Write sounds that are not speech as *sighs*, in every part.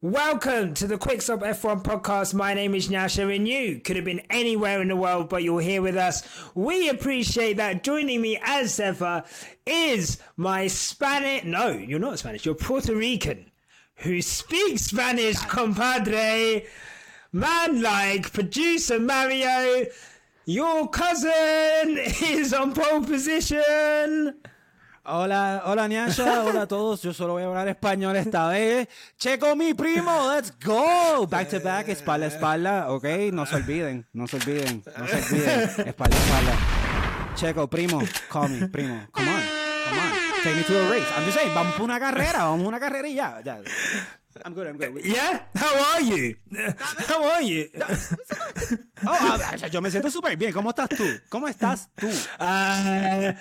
Welcome to the Quick Stop F1 podcast. My name is Nyasha and you could have been anywhere in the world, but you're here with us. We appreciate that. Joining me as ever is my Spanish, no, you're not Spanish, you're Puerto Rican who speaks Spanish, compadre. Man like producer Mario, your cousin *laughs* is on pole position. Hola, hola Nyasha, hola a todos. Yo solo voy a hablar español esta vez. Checo mi primo, let's go. Back to back, espalda a espalda, ok. No se olviden, no se olviden, no se olviden. Espalda a espalda. Checo, primo, call me, primo. Come on, come on. Take me to a race. I'm just saying, vamos por una carrera, vamos por una carrera y ya. ya. I'm good, I'm good. Yeah, how are you? How are you? *laughs* Oh, yo me siento súper bien. ¿Cómo estás tú? ¿Cómo estás tú? Uh,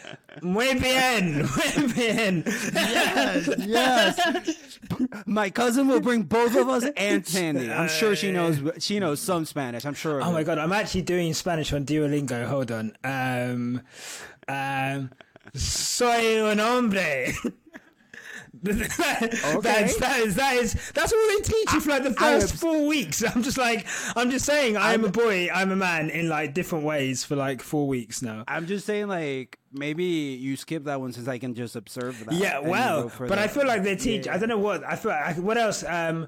muy bien, muy bien. Yes, yes. My cousin will bring both of us and Thandie. I'm sure she knows. She knows some Spanish. I'm sure. Oh my god, I'm actually doing Spanish on Duolingo. Hold on. Um, um, soy un hombre. *laughs* That's, that is that is that's all they teach you for like the first four weeks. I'm just like I'm just saying I'm a boy, I'm a man in like different ways for like four weeks now. I'm just saying, like maybe you skip that one since I can just observe that. Yeah, well, but the- I feel like they teach. Yeah. I don't know what I feel. Like, what else? Um,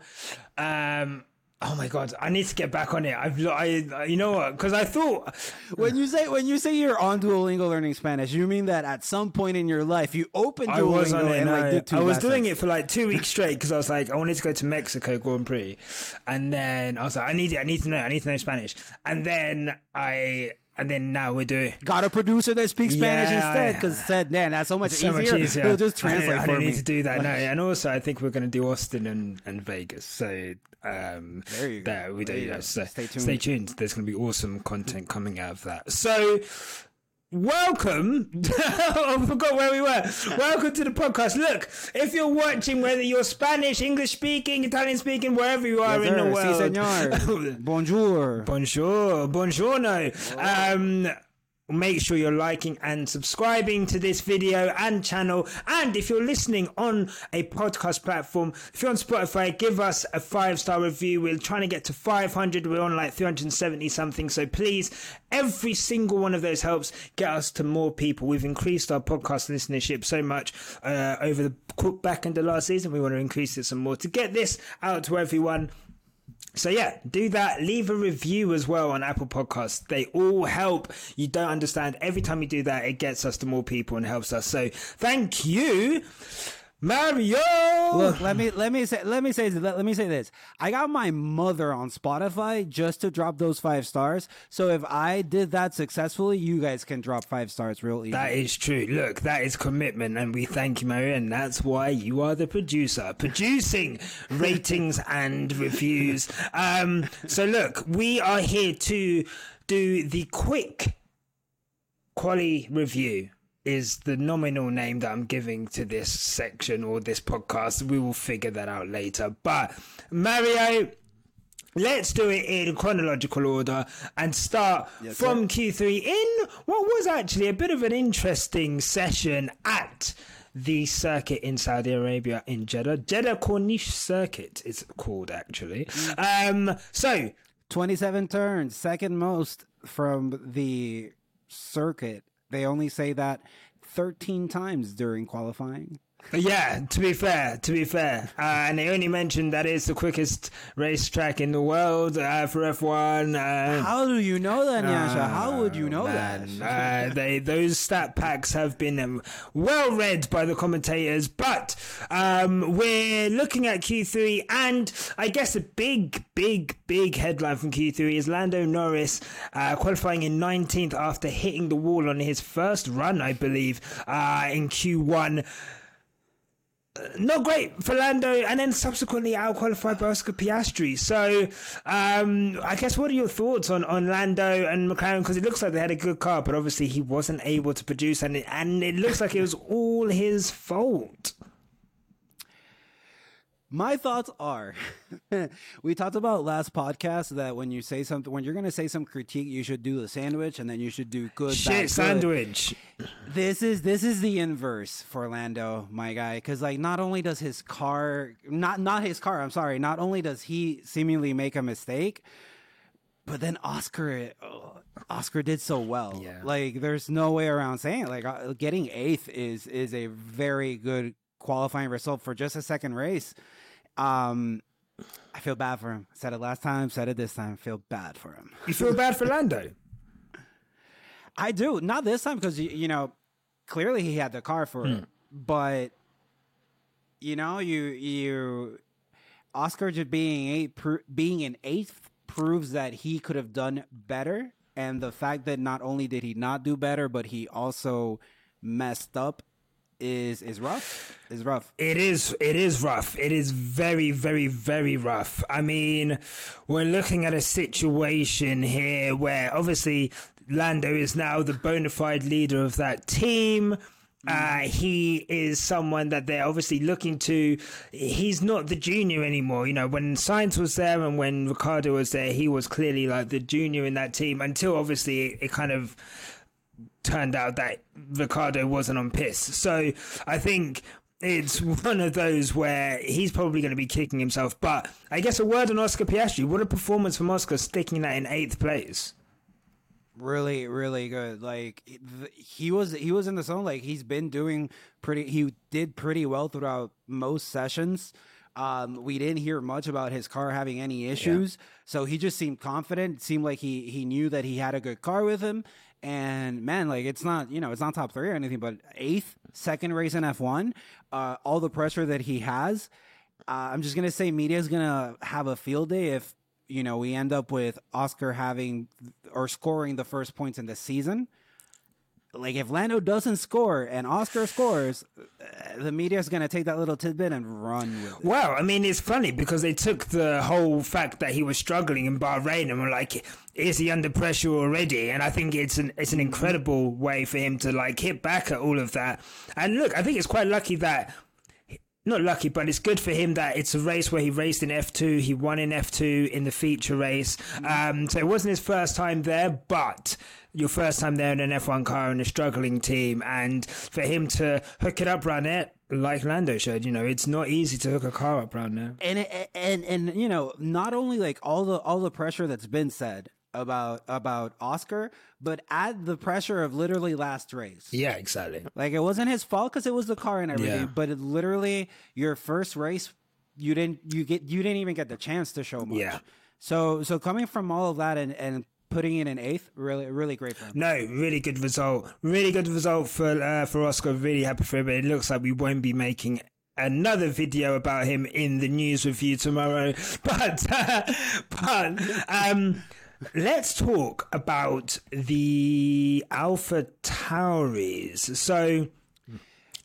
um. Oh my god, I need to get back on it. I've, I, you know what? Because I thought when you say when you say you're on Duolingo learning Spanish, you mean that at some point in your life you opened I was on it. and like did two I was lessons. doing it for like two weeks straight because I was like, I wanted to go to Mexico Grand Prix, and then I was like, I need it. I need to know. I need to know Spanish. And then I, and then now we do. Got a producer that speaks Spanish Yeah, instead I- because said, man, that's so much So easier. much easier. He'll just I translate don't, I for don't me. need to do that. No, and also I think we're going to do Austin and, and Vegas. So um, There you go. there we do. There you yeah. go. So Stay tuned. Stay tuned. There's going to be awesome content coming out of that. So. Welcome. *laughs* I forgot where we were. Welcome to the podcast. Look, if you're watching, whether you're Spanish, English speaking, Italian speaking, wherever you are Yes, in the world. Si. *laughs* Bonjour. Bonjour, buongiorno. Um, make sure you're liking and subscribing to this video and channel. And if you're listening on a podcast platform, if you're on Spotify, give us a five star review. We're trying to get to 500. We're on like 370 something. So please, every single one of those helps get us to more people. We've increased our podcast listenership so much uh, over the quick back end of last season. We want to increase it some more to get this out to everyone. So yeah, do that. Leave a review as well on Apple Podcasts. They all help. You don't understand. Every time you do that, it gets us to more people and helps us. So thank you, Mario. Look, let me let me say let me say let, let me say this. I got my mother on Spotify just to drop those five stars. So if I did that successfully, you guys can drop five stars real easy. That is true. Look, that is commitment, and we thank you, Mario, and that's why you are the producer, producing *laughs* ratings and reviews. Um, so look, we are here to do the quick quali review. Is the nominal name that I'm giving to this section or this podcast. We will figure that out later. But Mario, Let's do it in chronological order and start from Q3 in what was actually a bit of an interesting session at the circuit in Saudi Arabia in Jeddah. Jeddah Corniche Circuit is called actually. Um, so 27 turns, second most from the circuit. They only say that 13 times during qualifying. Yeah, to be fair, to be fair, uh, and they only mentioned that it's the quickest racetrack in the world uh, for F1. Uh, How do you know that, Nyasha? How would you know that? Man, uh, they those stat packs have been um, well read by the commentators, but um, we're looking at Q3, and I guess a big, big, big headline from Q3 is Lando Norris uh, qualifying in 19th after hitting the wall on his first run, I believe, uh, in Q1 not great for Lando, and then subsequently out qualified by Oscar Piastri. So, um, I guess what are your thoughts on, on Lando and McLaren? Because it looks like they had a good car, but obviously he wasn't able to produce, and it, and it looks like it was all his fault. My thoughts are *laughs* we talked about last podcast that when you say something when you're gonna say some critique, you should do the sandwich and then you should do good. bad, Shit good. sandwich. This is this is the inverse for Lando, my guy, because like not only does his car not not his car, I'm sorry, not only does he seemingly make a mistake, but then Oscar uh, Oscar did so well. Yeah. Like there's no way around saying it. Like uh, getting eighth is is a very good qualifying result for just a second race. Um, I feel bad for him. Said it last time, said it this time. Feel bad for him. You feel bad for Lando? *laughs* I do. Not this time because you, you know, clearly he had the car for it, but you know, you you Oscar just being eight, pro- being an eighth proves that he could have done better, and the fact that not only did he not do better, but he also messed up is is rough. Is rough. It is. It is rough. It is very, very, very rough. I mean, we're looking at a situation here where obviously Lando is now the bona fide leader of that team. Uh, he is someone that they're obviously looking to. He's not the junior anymore. You know, when Sainz was there and when Ricciardo was there, he was clearly like the junior in that team until obviously it, it kind of turned out that Ricciardo wasn't on piss. So I think it's one of those where he's probably going to be kicking himself. But I guess a word on Oscar Piastri. What a performance from Oscar, sticking that in eighth place. really really good like he was he was in the zone like he's been doing pretty he did pretty well throughout most sessions um we didn't hear much about his car having any issues so he just seemed confident It seemed like he he knew that he had a good car with him and man like it's not you know it's not top three or anything but eighth second race in f1 uh all the pressure that he has uh, i'm just gonna say media is gonna have a field day if you know, we end up with Oscar having or scoring the first points in the season. Like if Lando doesn't score and Oscar scores, uh, the media is going to take that little tidbit and run with it. Well, I mean, it's funny because they took the whole fact that he was struggling in Bahrain and were like, is he under pressure already? And I think it's an it's an incredible way for him to like hit back at all of that. And look, I think it's quite lucky that not lucky, but it's good for him that it's a race where he raced in F2. He won in F2 in the feature race. Um, so it wasn't his first time there, but your first time there in an F1 car in a struggling team. And for him to hook it up around it, like Lando showed, you know, it's not easy to hook a car up around there. And and and you know, not only like all the all the pressure that's been said about about Oscar, but add the pressure of literally last race. Yeah, exactly. Like it wasn't his fault because it was the car and everything, Yeah. but it literally your first race, you didn't you get you didn't even get the chance to show much. Yeah. So so coming from all of that and and putting in an eighth, really really great for him. No, really good result. Really good result for uh, for Oscar. Really happy for him. But it looks like we won't be making another video about him in the news review tomorrow. *laughs* But uh, but um, let's talk about the Alpha Tauris. So.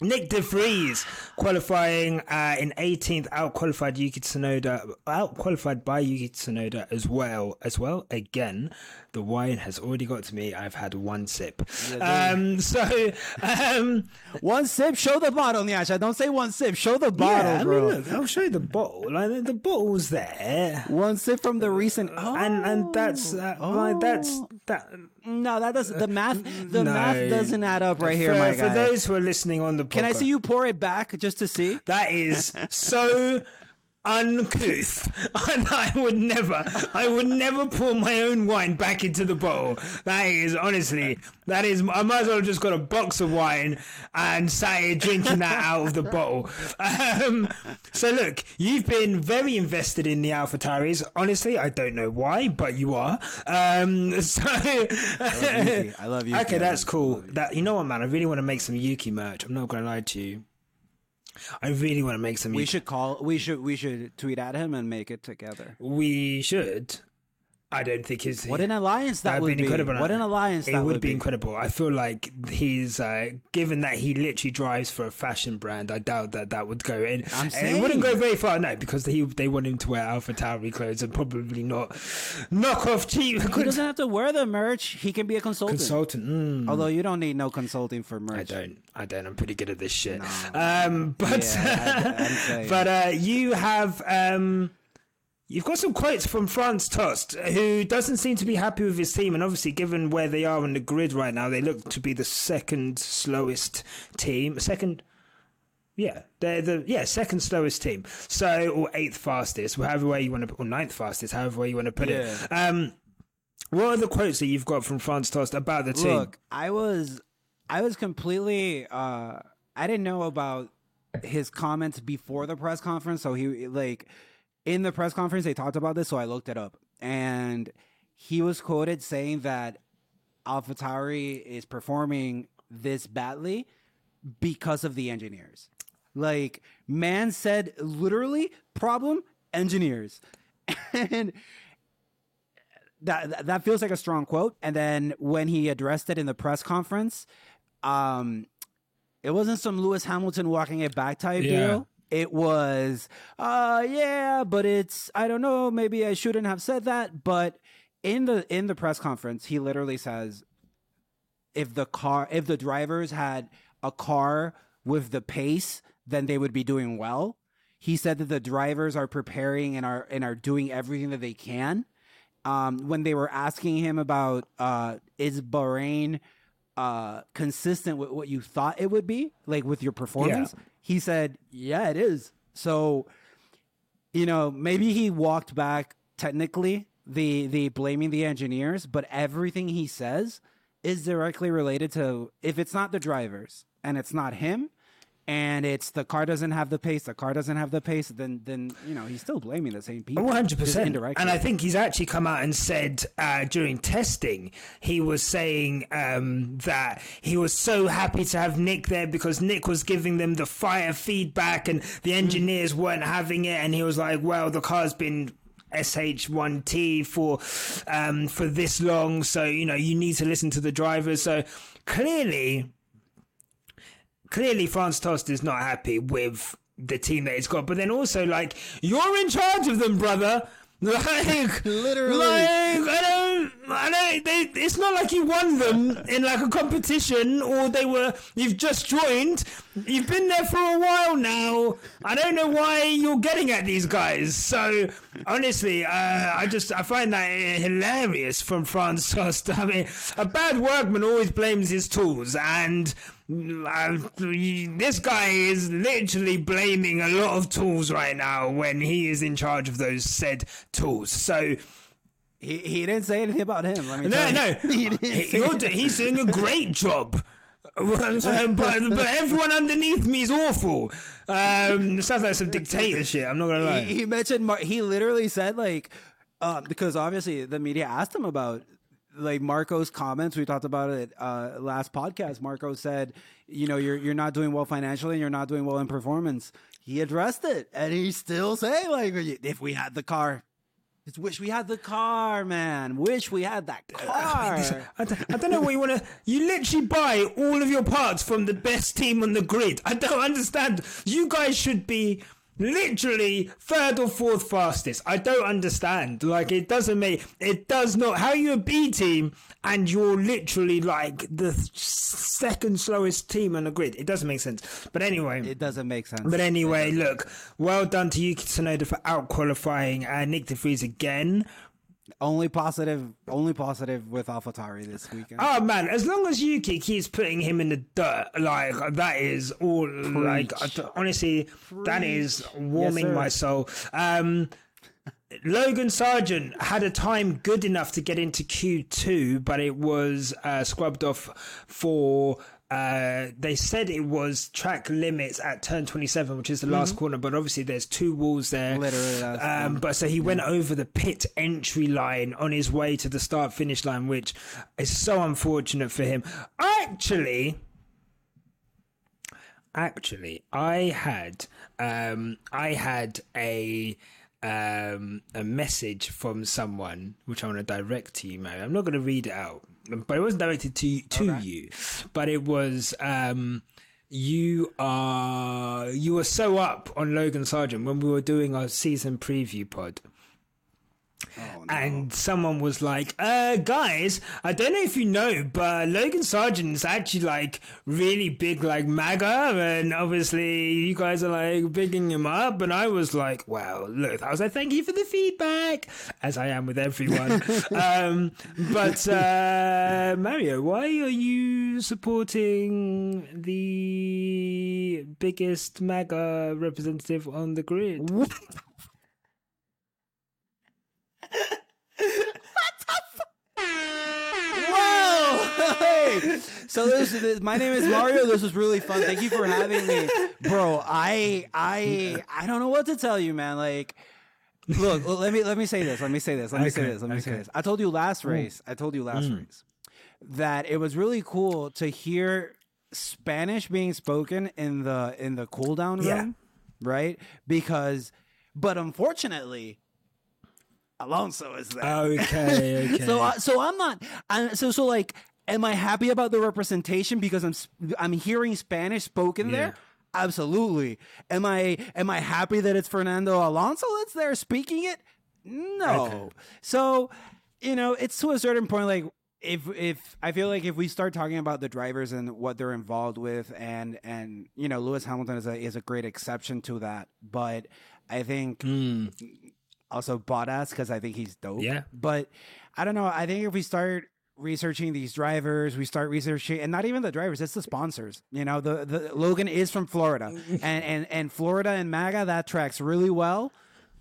Nick De Vries qualifying uh, in 18th, out qualified Yuki Tsunoda, out qualified by Yuki Tsunoda as well. As well, again, the wine has already got to me. I've had one sip. Um, so, *laughs* um, One sip, show the bottle, Nyasha. Don't say one sip, show the bottle, yeah, I bro. mean, look, I'll show you the bottle. Like the, the bottle's there, One sip from the recent, oh, and and that's uh, like that's that. No, that doesn't. The math, the No. *laughs* math doesn't add up right here, for, my for guy. those who are listening on the podcast, Can I see you pour it back just to see? That is *laughs* so uncouth. *laughs* And I would never, I would never pour my own wine back into the bottle. That is honestly, that is. I might as well have just got a box of wine and sat here drinking that out of the *laughs* bottle. Um, so look, you've been very invested in the Alpha AlphaTauris. Honestly, I don't know why, but you are. Um, *laughs* so Yuki. I love Yuki. Okay, that's cool. That you know what, man? I really want to make some Yuki merch. I'm not gonna lie to you. I really want to make some. We should call. We should. We should tweet at him and make it together. We should. I don't think he's. What an alliance that That'd would be be. incredible. What an alliance It that would be be. incredible. I feel like he's uh, given that he literally drives for a fashion brand. I doubt that that would go in. I'm And it wouldn't go very far, no, because he they want him to wear Alpha Tauri clothes and probably not knock off cheap He doesn't have to wear the merch. He can be a consultant. consultant. Mm. Although you don't need no consulting for merch. I don't. I don't. I'm pretty good at this shit. Um, *laughs* but Yeah, I- *laughs* but uh, you have um, you've got some quotes from Franz Tost, who doesn't seem to be happy with his team, and obviously, given where they are on the grid right now, they look to be the second slowest team. Second. Yeah, they're the yeah second slowest team. So or eighth fastest, however way you want to, or ninth fastest, however way you want to put it. Um, what are the quotes that you've got from Franz Tost about the team? Look, I was, I was completely. uh I didn't know about his comments before the press conference. So he like in the press conference they talked about this. So I looked it up, and he was quoted saying that AlphaTauri is performing this badly because of the engineers. Like man said, literally problem engineers, *laughs* and that that- feels like a strong quote. And then when he addressed it in the press conference, um, it wasn't some Lewis Hamilton walking it back type Yeah. deal. It was, uh, yeah, but it's I don't know. Maybe I shouldn't have said that. But in the in the press conference, he literally says, if the car, if the drivers had a car with the pace, then they would be doing well. He said that the drivers are preparing and are and are doing everything that they can. Um, when they were asking him about uh, is Bahrain uh, consistent with what you thought it would be, like with your performance, he said, "Yeah, it is." So, you know, maybe he walked back technically the the blaming the engineers, but everything he says is directly related to if it's not the drivers and it's not him and it's the car doesn't have the pace, the car doesn't have the pace, then then you know he's still blaming the same people. One hundred percent, and I think he's actually come out and said uh, during testing he was saying um, that he was so happy to have Nick there because Nick was giving them the fire feedback and the engineers weren't having it, and he was like, "Well, the car's been." SH1T for um, for this long, so you know you need to listen to the drivers. So clearly, clearly Franz Tost is not happy with the team that he's got. But then also, like, you're in charge of them, brother. *laughs* Like, Literally. like I don't, I don't. They, it's not like you won them in like a competition, or they were. You've just joined. You've been there for a while now. I don't know why you're getting at these guys. So honestly, uh, I just I find that hilarious from Franz Tost. *laughs* I mean, a bad workman always blames his tools, and this guy is literally blaming a lot of tools right now when he is in charge of those said tools. So he, he didn't say anything about him. Let me no, no, *laughs* He He- say you're do- he's doing a great job. *laughs* but, but everyone underneath me is awful. Um, it sounds like some dictatorship. I'm not gonna lie. he, he mentioned Mar- he literally said like uh, because obviously the media asked him about like Marko's comments. We talked about it uh, last podcast. Marco said, you know, you're you're not doing well financially and you're not doing well in performance. He addressed it, and he's still saying like, if we had the car. Wish we had the car, man. Wish we had that *laughs* car. I don't, I don't know what you want to. You literally buy all of your parts from the best team on the grid. I don't understand. You guys should be literally third or fourth fastest. I don't understand. Like it doesn't make it does not. How are you a B team and you're literally like the second slowest team on the grid? It doesn't make sense. But anyway, It doesn't make sense. but anyway, look, well done to Yuki Tsunoda for out qualifying uh, Nick De Vries again. Only positive, only positive with AlphaTauri this weekend. Oh man, as long as Yuki keeps putting him in the dirt, like that is all. Like I- honestly, that is warming sir. my soul. Um, Logan Sargeant had a time good enough to get into Q2, but it was uh, scrubbed off for. Uh, they said it was track limits at turn 27, which is the last corner, but obviously there's two walls there. Literally, Um, but so he went over the pit entry line on his way to the start finish line, which is so unfortunate for him. Actually, actually, I had um, I had a um, a message from someone, which I want to direct to you, Mary. I'm not going to read it out, but it wasn't directed to to Okay. you, but it was. Um, you are you were so up on Logan Sargeant when we were doing our season preview pod. Oh, And someone was like, uh, guys, I don't know if you know, but Logan Sargeant is actually like really big, like MAGA. And obviously, you guys are like bigging him up. And I was like, well, look, I was like, thank you for the feedback, as I am with everyone. *laughs* um, but, uh, Mario, why are you supporting the biggest MAGA representative on the grid? Hey! So this, this, my name is Mario. This was really fun. Thank you for having me, bro. I I I don't know what to tell you, man. Like, look, let me let me say this. Let me say this. Let me say this. Let me say this. I told you last race. I told you last race that it was really cool to hear Spanish being spoken in the in the cool down room, Yeah. right? Because, but unfortunately. Alonso is there. Okay, *laughs* okay. So, uh, so I'm not. I'm, so, so like, am I happy about the representation because I'm I'm hearing Spanish spoken there? Absolutely. Am I am I happy that it's Fernando Alonso that's there speaking it? No. Okay. So, you know, it's to a certain point like if if I feel like if we start talking about the drivers and what they're involved with and and you know, Lewis Hamilton is a is a great exception to that, but I think Mm, also Bottas because I think he's dope. Yeah. But I don't know. I think if we start researching these drivers, we start researching, and not even the drivers, it's the sponsors. You know, the, the Logan is from Florida, *laughs* and and and Florida and MAGA that tracks really well.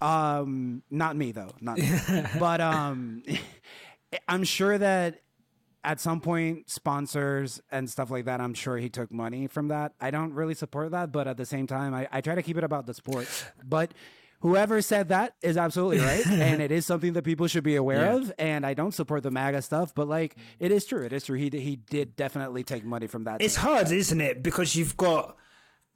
Um, not me though, not me. *laughs* but um, *laughs* I'm sure that at some point sponsors and stuff like that i'm sure he took money from that i don't really support that but at the same time i, I try to keep it about the sport but whoever said that is absolutely right *laughs* and it is something that people should be aware Yeah. of and i don't support the maga stuff but like it is true it is true he, did- he did definitely take money from that it's hard, isn't it? Because you've got,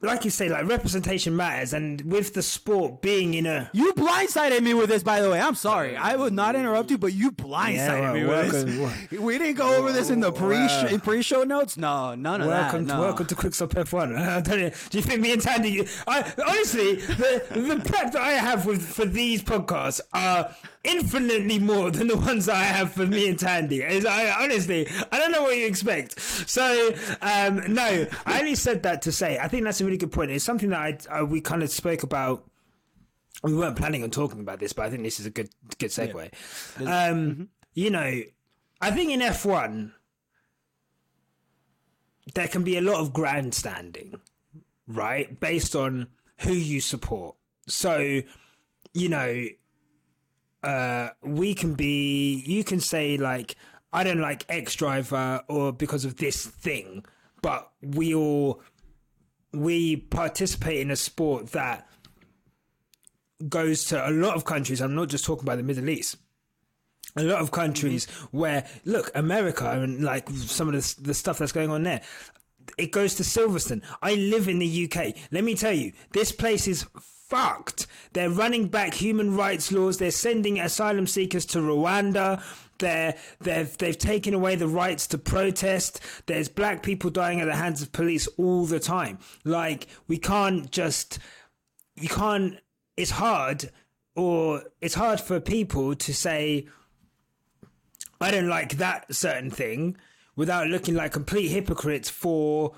like you say, like representation matters, and with the sport being in a you blindsided me with this, by the way. I'm sorry. I would not interrupt you, but you blindsided Yeah, well, me with welcome- this. We didn't go over this in the pre Wow. in pre-show notes. No, none of welcome, that. to, no. welcome to Quickstop F1. *laughs* Don't do you think me and Thandie? I honestly, the the prep that I have with for these podcasts are infinitely more than the ones that I have for me and Thandie. Is I honestly, I don't know what you expect. So, um, no, I only said that to say I think that's a really good point. It's something that I, I we kind of spoke about. We weren't planning on talking about this, but I think this is a good good segue. Um, You know, I think in F one there can be a lot of grandstanding, right? Based on who you support. So, you know, uh, we can be, you can say, like, I don't like X driver or because of this thing, but we all, we participate in a sport that goes to a lot of countries. I'm not just talking about the Middle East. A lot of countries where look america and like some of the, the stuff that's going on there it goes to silverstone. I live in the uk let me tell you this place is fucked they're running back human rights laws they're sending asylum seekers to rwanda they're, they've, they've taken away the rights to protest. There's black people dying at the hands of police all the time. Like, we can't just you can't it's hard or it's hard for people to say i don't like that certain thing without looking like complete hypocrites for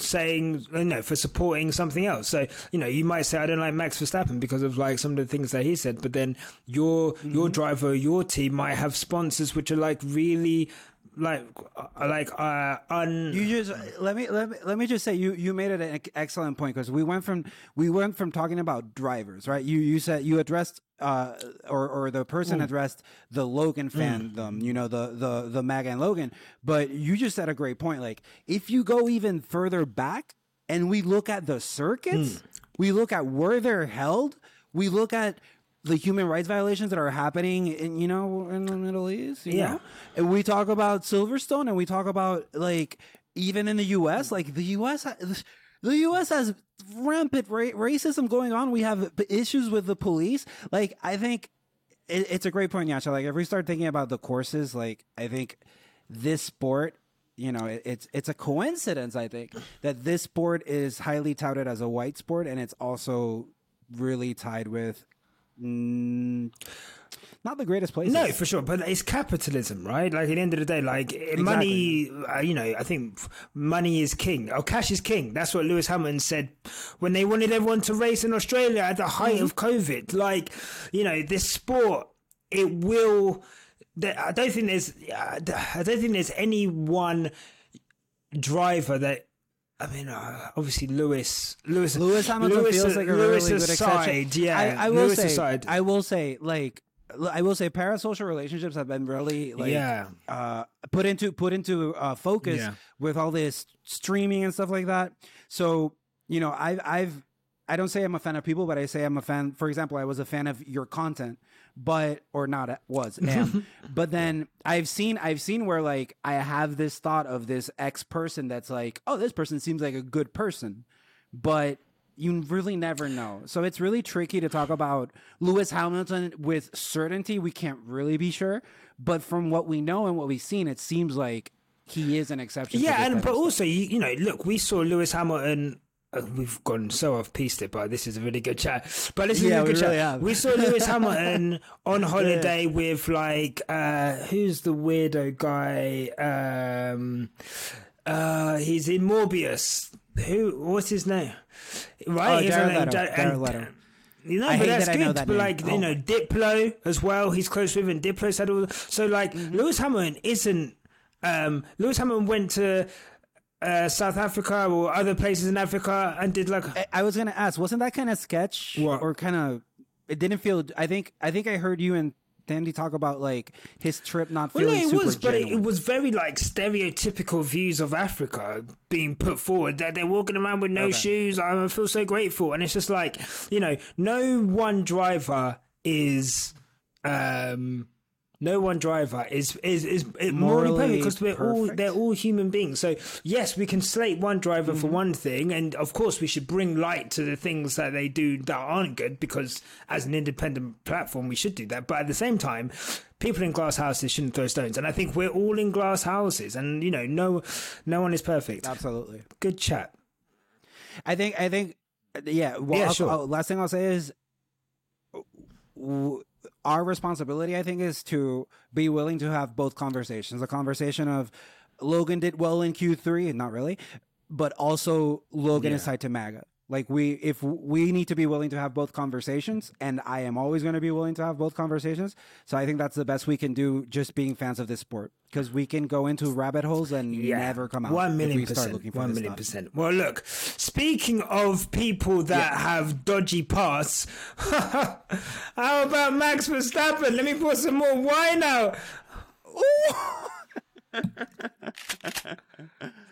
saying you know for supporting something else. So you know you might say i don't like max verstappen because of like some of the things that he said but then your your driver your team might have sponsors which are like really like uh, like uh un You just let me let me let me just say you you made it an excellent point because we went from we went from talking about drivers right? You you said you addressed uh or or the person hmm. addressed the Logan hmm. fandom you know the the the Maga and Logan. But you just said a great point. Like if you go even further back and we look at the circuits hmm. we look at where they're held we look at the human rights violations that are happening in you know in the Middle East you Yeah. know? and we talk about Silverstone and we talk about like even in the US like the US the U.S. has rampant ra- racism going on. We have issues with the police. Like, I think it, it's a great point, Yasha. Like, if we start thinking about the courses, like, I think this sport, you know, it, it's it's a coincidence. I think that this sport is highly touted as a white sport, and it's also really tied with. Mm, not the greatest place. No, for sure, but it's capitalism, right? Like at the end of the day, like money, uh, you know, I think money is king. Oh, cash is king. That's what Lewis Hamilton said when they wanted everyone to race in Australia at the height mm-hmm. of COVID. Like, you know, this sport, it will. I don't think there's. I don't think there's any one driver that I mean, uh, obviously Lewis, Lewis, Lewis Hamilton Lewis, feels like a Lewis really good aside, exception. Yeah, I, I will Lewis say, aside. I will say, like, I will say, parasocial relationships have been really, like, yeah. uh, put into put into uh, focus Yeah. with all this streaming and stuff like that. So, you know, I've I've I don't say I'm a fan of people, but I say I'm a fan. For example, I was a fan of your content, but or not was *laughs* am. but then I've seen I've seen where like I have this thought of this ex person that's like, oh, this person seems like a good person, but you really never know. So it's really tricky to talk about Lewis Hamilton with certainty. We can't really be sure, but from what we know and what we've seen, it seems like he is an exception. Yeah, and but also, you, you know, look, we saw Lewis Hamilton. Uh, we've gone so off pieced it, but this is a really good chat. But this is Yeah, a good we chat. have. We saw Lewis *laughs* Hamilton on holiday with like uh who's the weirdo guy? Um uh he's in Morbius. Who what's his name? Right? Oh, on- Leto, and- Leto. You know, I but that's that good. that But like you Oh. know, Diplo as well. He's close with, and Diplo's had all. So like, Mm-hmm. Lewis Hamilton isn't. Um, Lewis Hamilton went to uh, South Africa or other places in Africa and did like. I, I was gonna ask, wasn't that kind of sketch What? or kind of? It didn't feel. I think. I think I heard you and Thandie talk about like his trip not Well, no, feeling it super was, but it, it was very like stereotypical views of Africa being put forward. That they're walking around with no shoes. I feel so grateful, and it's just like you know, no one driver is. um no one driver is is is, is morally Morally perfect because we're all they're all human beings. So yes, we can slate one driver Mm-hmm. for one thing, and of course we should bring light to the things that they do that aren't good. Because as an independent platform, we should do that. But at the same time, people in glass houses shouldn't throw stones, and I think we're all in glass houses, and you know, no, no one is perfect. absolutely. Good chat. I think. I think. Yeah. Well, Yeah, I'll- sure. I'll- last thing I'll say is, w- our responsibility, I think, is to be willing to have both conversations. A conversation of Logan did well in Q three, not really, but also Logan is Yeah. tied to MAGA. Like we, if we need to be willing to have both conversations, and I am always going to be willing to have both conversations. So I think that's the best we can do, just being fans of this sport, because we can go into rabbit holes and never come out. One if million we start percent. looking for million stuff. percent. Well, look. Speaking of people that have dodgy pasts, *laughs* how about Max Verstappen? Let me pour some more wine out. *laughs*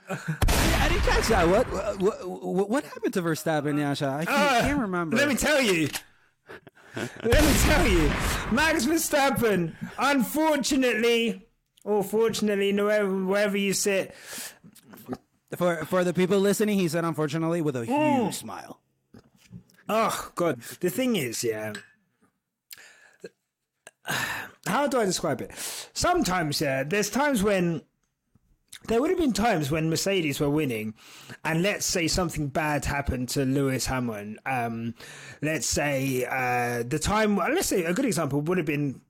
I didn't catch that. What what what, what happened to Verstappen, Yasha? I can't, Uh, can't remember. Let me tell you. Let me tell you, Max Verstappen, unfortunately, or fortunately, wherever, wherever you sit, for for the people listening, he said, unfortunately, with a huge smile. Oh God! The thing is, yeah. *sighs* How do I describe it? Sometimes, yeah, there's times when there would have been times when Mercedes were winning, and let's say something bad happened to Lewis Hamilton. Um, let's say uh, the time. Let's say a good example would have been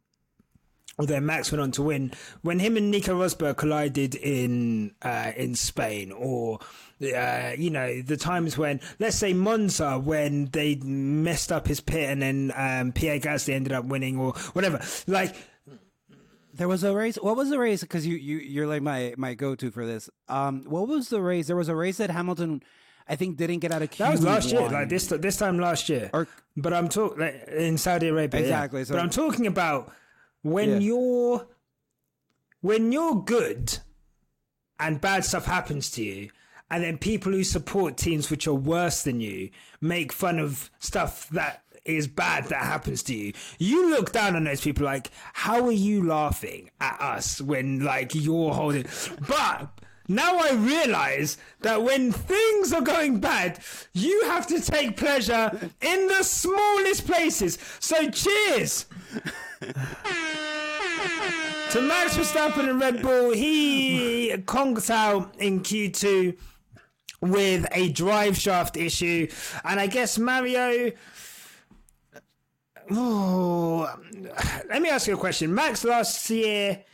although Max went on to win when him and Nico Rosberg collided in uh, in Spain, or uh, you know the times when let's say Monza when they messed up his pit and then um, Pierre Gasly ended up winning, or whatever. Like There was a race. What was the race? Because you you you're like my my go to for this. Um, what was the race? There was a race that Hamilton, I think, didn't get out of. that was Q1. last year, like this this time last year. Or- but I'm talking like, in Saudi Arabia, yeah. Exactly, so- but I'm talking about when Yeah. you're when you're good and bad stuff happens to you and then people who support teams which are worse than you make fun of stuff that is bad that happens to you you look down on those people like how are you laughing at us when like you're holding but now I realize that when things are going bad, you have to take pleasure in the smallest places. So cheers *laughs* to Max Verstappen and Red Bull. He conked out in Q2 with a drive shaft issue, and I guess Mario. Oh, let me ask you a question. Max last year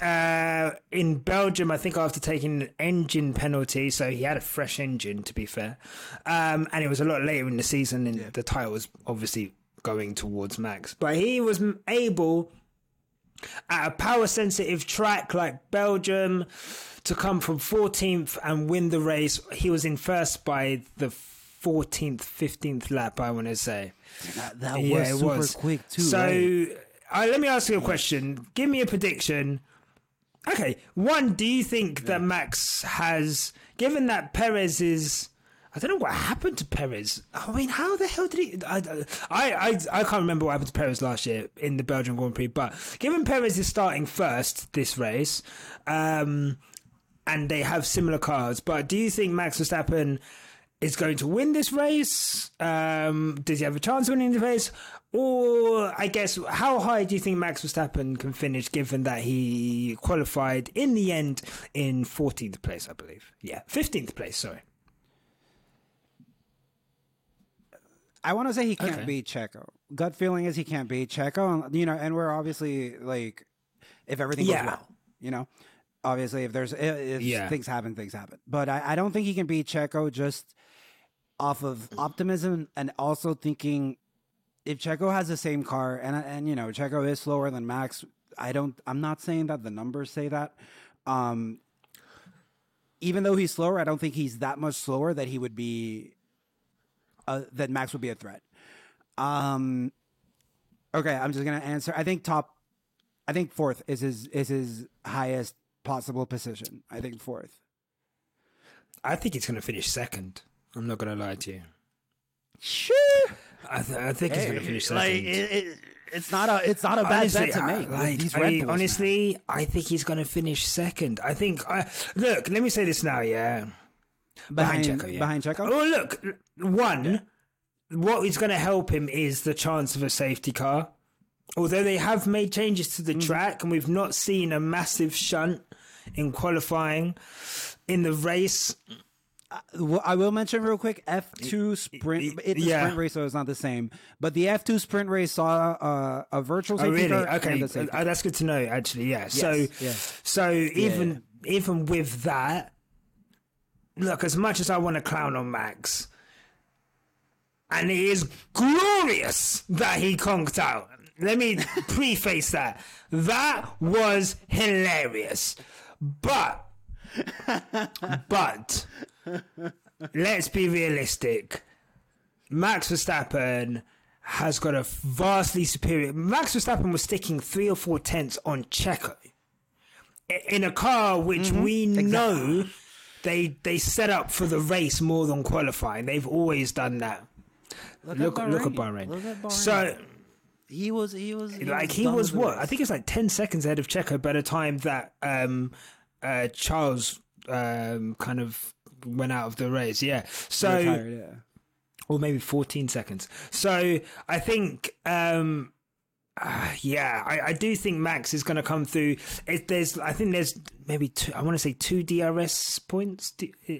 uh, in Belgium, I think after taking an engine penalty, so he had a fresh engine to be fair, um, and it was a lot later in the season, and the title was obviously going towards Max, but he was able at a power sensitive track like Belgium to come from 14th and win the race. He was in first by the 14th, 15th lap, I want to say. That, that Yeah, was super was. quick too. So right? uh, let me ask you a question. Give me a prediction. Okay, one, do you think that Max has, given that Perez is, I don't know what happened to Perez. I mean, how the hell did he? I, I, I, I can't remember what happened to Perez last year in the Belgian Grand Prix. But given Perez is starting first this race, um, and they have similar cars, but do you think Max Verstappen is going to win this race? Um, does he have a chance of winning the race? Or I guess how high do you think Max Verstappen can finish, given that he qualified in the end in 14th place, I believe? Yeah, 15th place. Sorry. I want to say he can't Okay. beat Checo. Gut feeling is he can't beat Checo, and, you know, and we're obviously like, if everything Yeah. goes well, you know, obviously if there's if if Yeah. things happen, things happen. But I, I don't think he can beat Checo just off of optimism and also thinking if Checo has the same car and and you know Checo is slower than Max. I don't. I'm not saying that the numbers say that. Um, even though he's slower, I don't think he's that much slower that he would be uh, that Max would be a threat. Um, okay, I'm just gonna answer. I think top. I think fourth is his is his highest possible position. I think fourth. I think he's going to finish second. I'm not going to lie to you. Sure. I, th- I think he's going to finish second. Like it, it, it's not a it's not a bad honestly, bet to make. like, I mean, honestly, I think he's going to finish second. I think. I look. Let me say this now. Yeah, behind Checo, yeah. behind Checo. Oh, look. One, what is going to help him is the chance of a safety car. Although they have made changes to the Mm-hmm. track, and we've not seen a massive shunt in qualifying in the race. I will mention real quick F two sprint. It's a yeah. sprint race, so it's not the same. But the F two sprint race saw uh, a virtual Oh, safety really? car. Okay, and a safety uh, that's good to know. Actually, yeah. so, yes. so even even with that, look, as much as I want to clown on Max, and it is glorious that he conked out. Let me *laughs* preface that. That was hilarious. But, but, let's be realistic. Max Verstappen has got a vastly superior. Max Verstappen was sticking three or four tenths on Checo in a car which mm-hmm. we know they they set up for the race more than qualifying. They've always done that. Look, Look, at look at Bahrain. Look at Bahrain. So, he was he was he like, he was with the what? I think it's like ten seconds ahead of Checo by the time that um, uh, Charles um, kind of went out of the race. Yeah. So Retired, yeah. or maybe 14 seconds. So I think, um, uh, yeah, I, I do think Max is going to come through. It, there's, I think there's maybe two, I want to say two DRS points,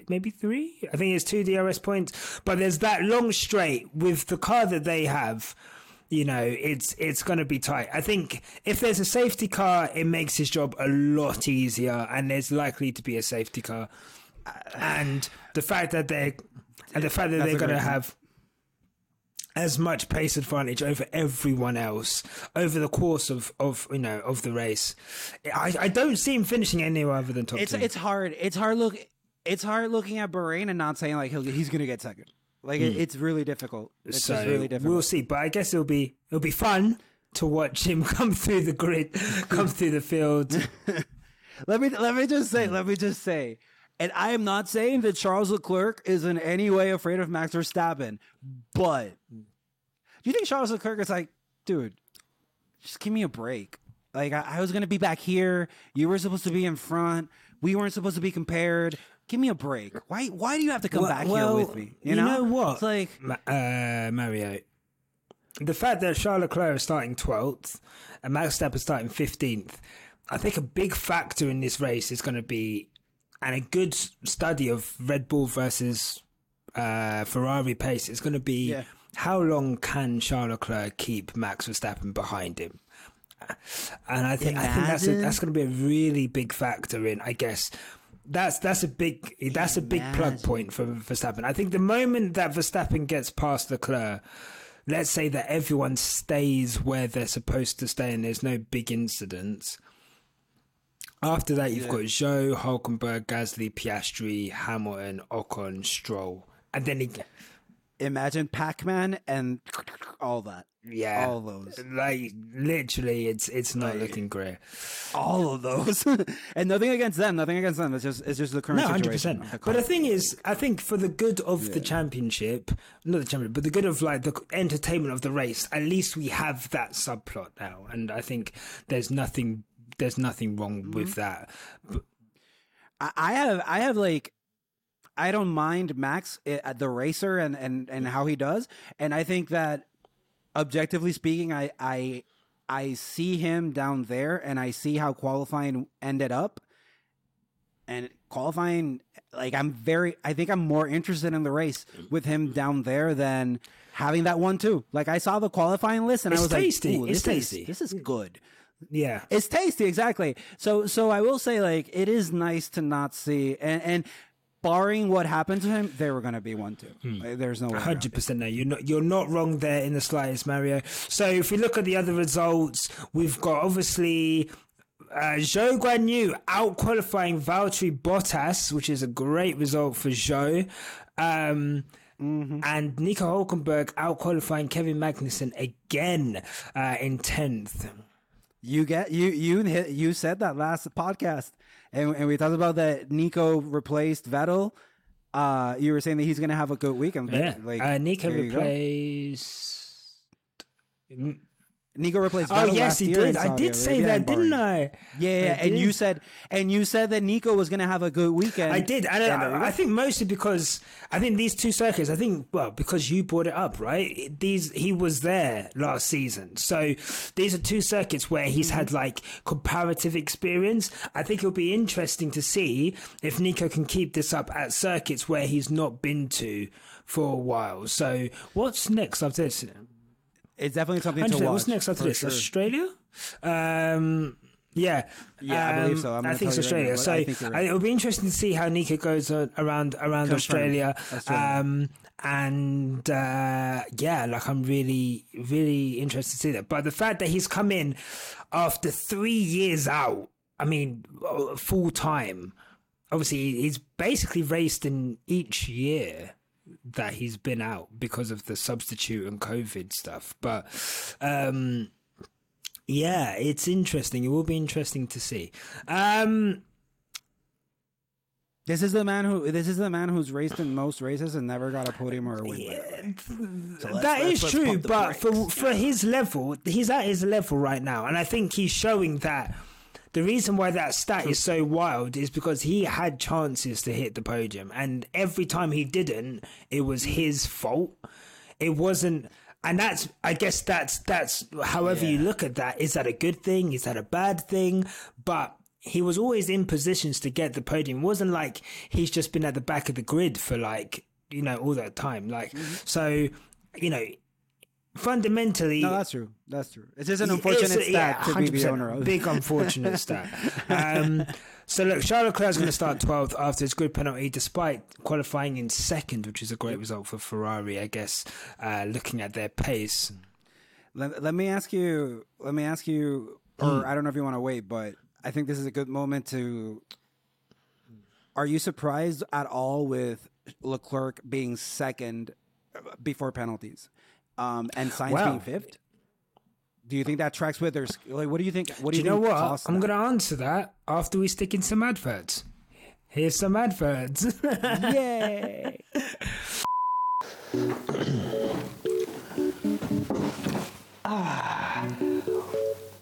maybe three. I think it's two DRS points, but there's that long straight with the car that they have. You know, it's it's going to be tight. I think if there's a safety car, it makes his job a lot easier, and there's likely to be a safety car. And the fact that they're and the fact that That's they're going to have as much pace advantage over everyone else over the course of, of you know of the race. I, I don't see him finishing anywhere other than top It's two. it's hard. It's hard look. It's hard looking at Bahrain and not saying like he'll, he's going to get second. Like it, it's really difficult. It's Hmm. so really difficult. we'll see. But I guess it'll be it'll be fun to watch him *laughs* come through the grid, come through the field. *laughs* let me let me just say. Let me just say. And I am not saying that Charles Leclerc is in any way afraid of Max Verstappen, but do you think Charles Leclerc is like, dude, just give me a break? Like I, I was gonna be back here. You were supposed to be in front. We weren't supposed to be compared. Give me a break. Why? Why do you have to come Well- back well, here with me? You, you know? know what? It's like Ma- uh, Mario. The fact that Charles Leclerc is starting 12th and Max Verstappen is starting 15th, I think a big factor in this race is going to be, and a good study of Red Bull versus uh, Ferrari pace is going to be Yeah. how long can Charles Leclerc keep Max Verstappen behind him? And I think I think that's a, that's going to be a really big factor in, I guess. That's that's a big that's a big plug point for Verstappen. I think the moment that Verstappen gets past Leclerc, let's say that everyone stays where they're supposed to stay and there's no big incidents. After that, you've got Zhou, Hulkenberg, Gasly, Piastri, Hamilton, Ocon, Stroll, and then he, imagine Pac-Man and all that. yeah, All those. like literally, it's it's not looking great. All of those. *laughs* and nothing against them. Nothing against them. It's just it's just the current No, hundred situation. percent. But the thing is, I think for the good of the championship, not the championship, but the good of like the entertainment of the race, at least we have that subplot now, and I think there's nothing, there's nothing wrong with that. I I have I have like I don't mind Max eh, uh, the racer and and and how he does, and I think that objectively speaking, I I I see him down there, and I see how qualifying ended up, and qualifying like I'm very I think I'm more interested in the race with him down there than having that one too. Like I saw the qualifying list and It's I was tasty. like, It's this is- this is good. Yeah, It's tasty, exactly. So, so I will say, like, it is nice to not see, and and barring what happened to him, they were going to be one too. Like, there's no way. around it. Hundred percent. No, you're not. You're not wrong there in the slightest, Mario. So if we look at the other results, we've got obviously. Uh, Zhou Guanyu out qualifying Valtteri Bottas, which is a great result for Zhou. Um, And Nico Hulkenberg out qualifying Kevin Magnussen again uh, in 10th. You get you you hit- you said that last podcast, and and we talked about that. Nico replaced Vettel. Uh, you were saying that he's going to have a good weekend. Yeah. like uh, Nico replaced. Nico replaced. Oh, yes, last he year did. I did say Arabia that, didn't I? Yeah, yeah, I and you said and you said that Nico was going to have a good weekend. I did, and I. I think mostly because I think these two circuits. I think well because you brought it up, right? These he was there last season, so these are two circuits where he's had mm-hmm. like comparative experience. I think it'll be interesting to see if Nico can keep this up at circuits where he's not been to for a while. So what's next after this? It's definitely something to 100%. watch. What's next after this? sure. Australia? Um, yeah. Yeah, I believe Um, so. I'm I think it's right Australia. now, so I think you're right. it'll be interesting to see how Nico goes uh, around around Australia. Australia. Um, and uh, yeah, like I'm really, really interested to see that. But the fact that he's come in after three years out, I mean, full time. Obviously, he's basically raced in each year that he's been out because of the substitute and COVID stuff. But um, yeah, it's interesting. It will be interesting to see. Um, This is the man who this is the man who's raced in most races and never got a podium or a win. by the way. So let's- that let's- is let's true, pump the but for for his level, he's at his level right now, and I think he's showing that. The reason why that stat is so wild is because he had chances to hit the podium, and every time he didn't, it was his fault. It wasn't, and that's I guess that's that's however you look at that. Is that a good thing? Is that a bad thing? But he was always in positions to get the podium. It wasn't like he's just been at the back of the grid for like you know all that time. Like mm-hmm. so, you know, fundamentally. No, that's true. That's true. It's just an unfortunate stat yeah, to be the owner of. Big unfortunate *laughs* stat. Um, so look, Charles Leclerc's going to start 12th after his good penalty, despite qualifying in second, which is a great result for Ferrari, I guess. Uh, looking at their pace, Let, let me ask you. Let me ask you. Or I don't know if you want to wait, but I think this is a good moment to. Are you surprised at all with Leclerc being second uh, before penalties, um, and Sainz Wow. being fifth? Do you think that tracks with their sk- like? What do you think? What do do you, you know what? I'm that? going to answer that after we stick in some adverts. Here's some adverts. *laughs* Yay! *laughs*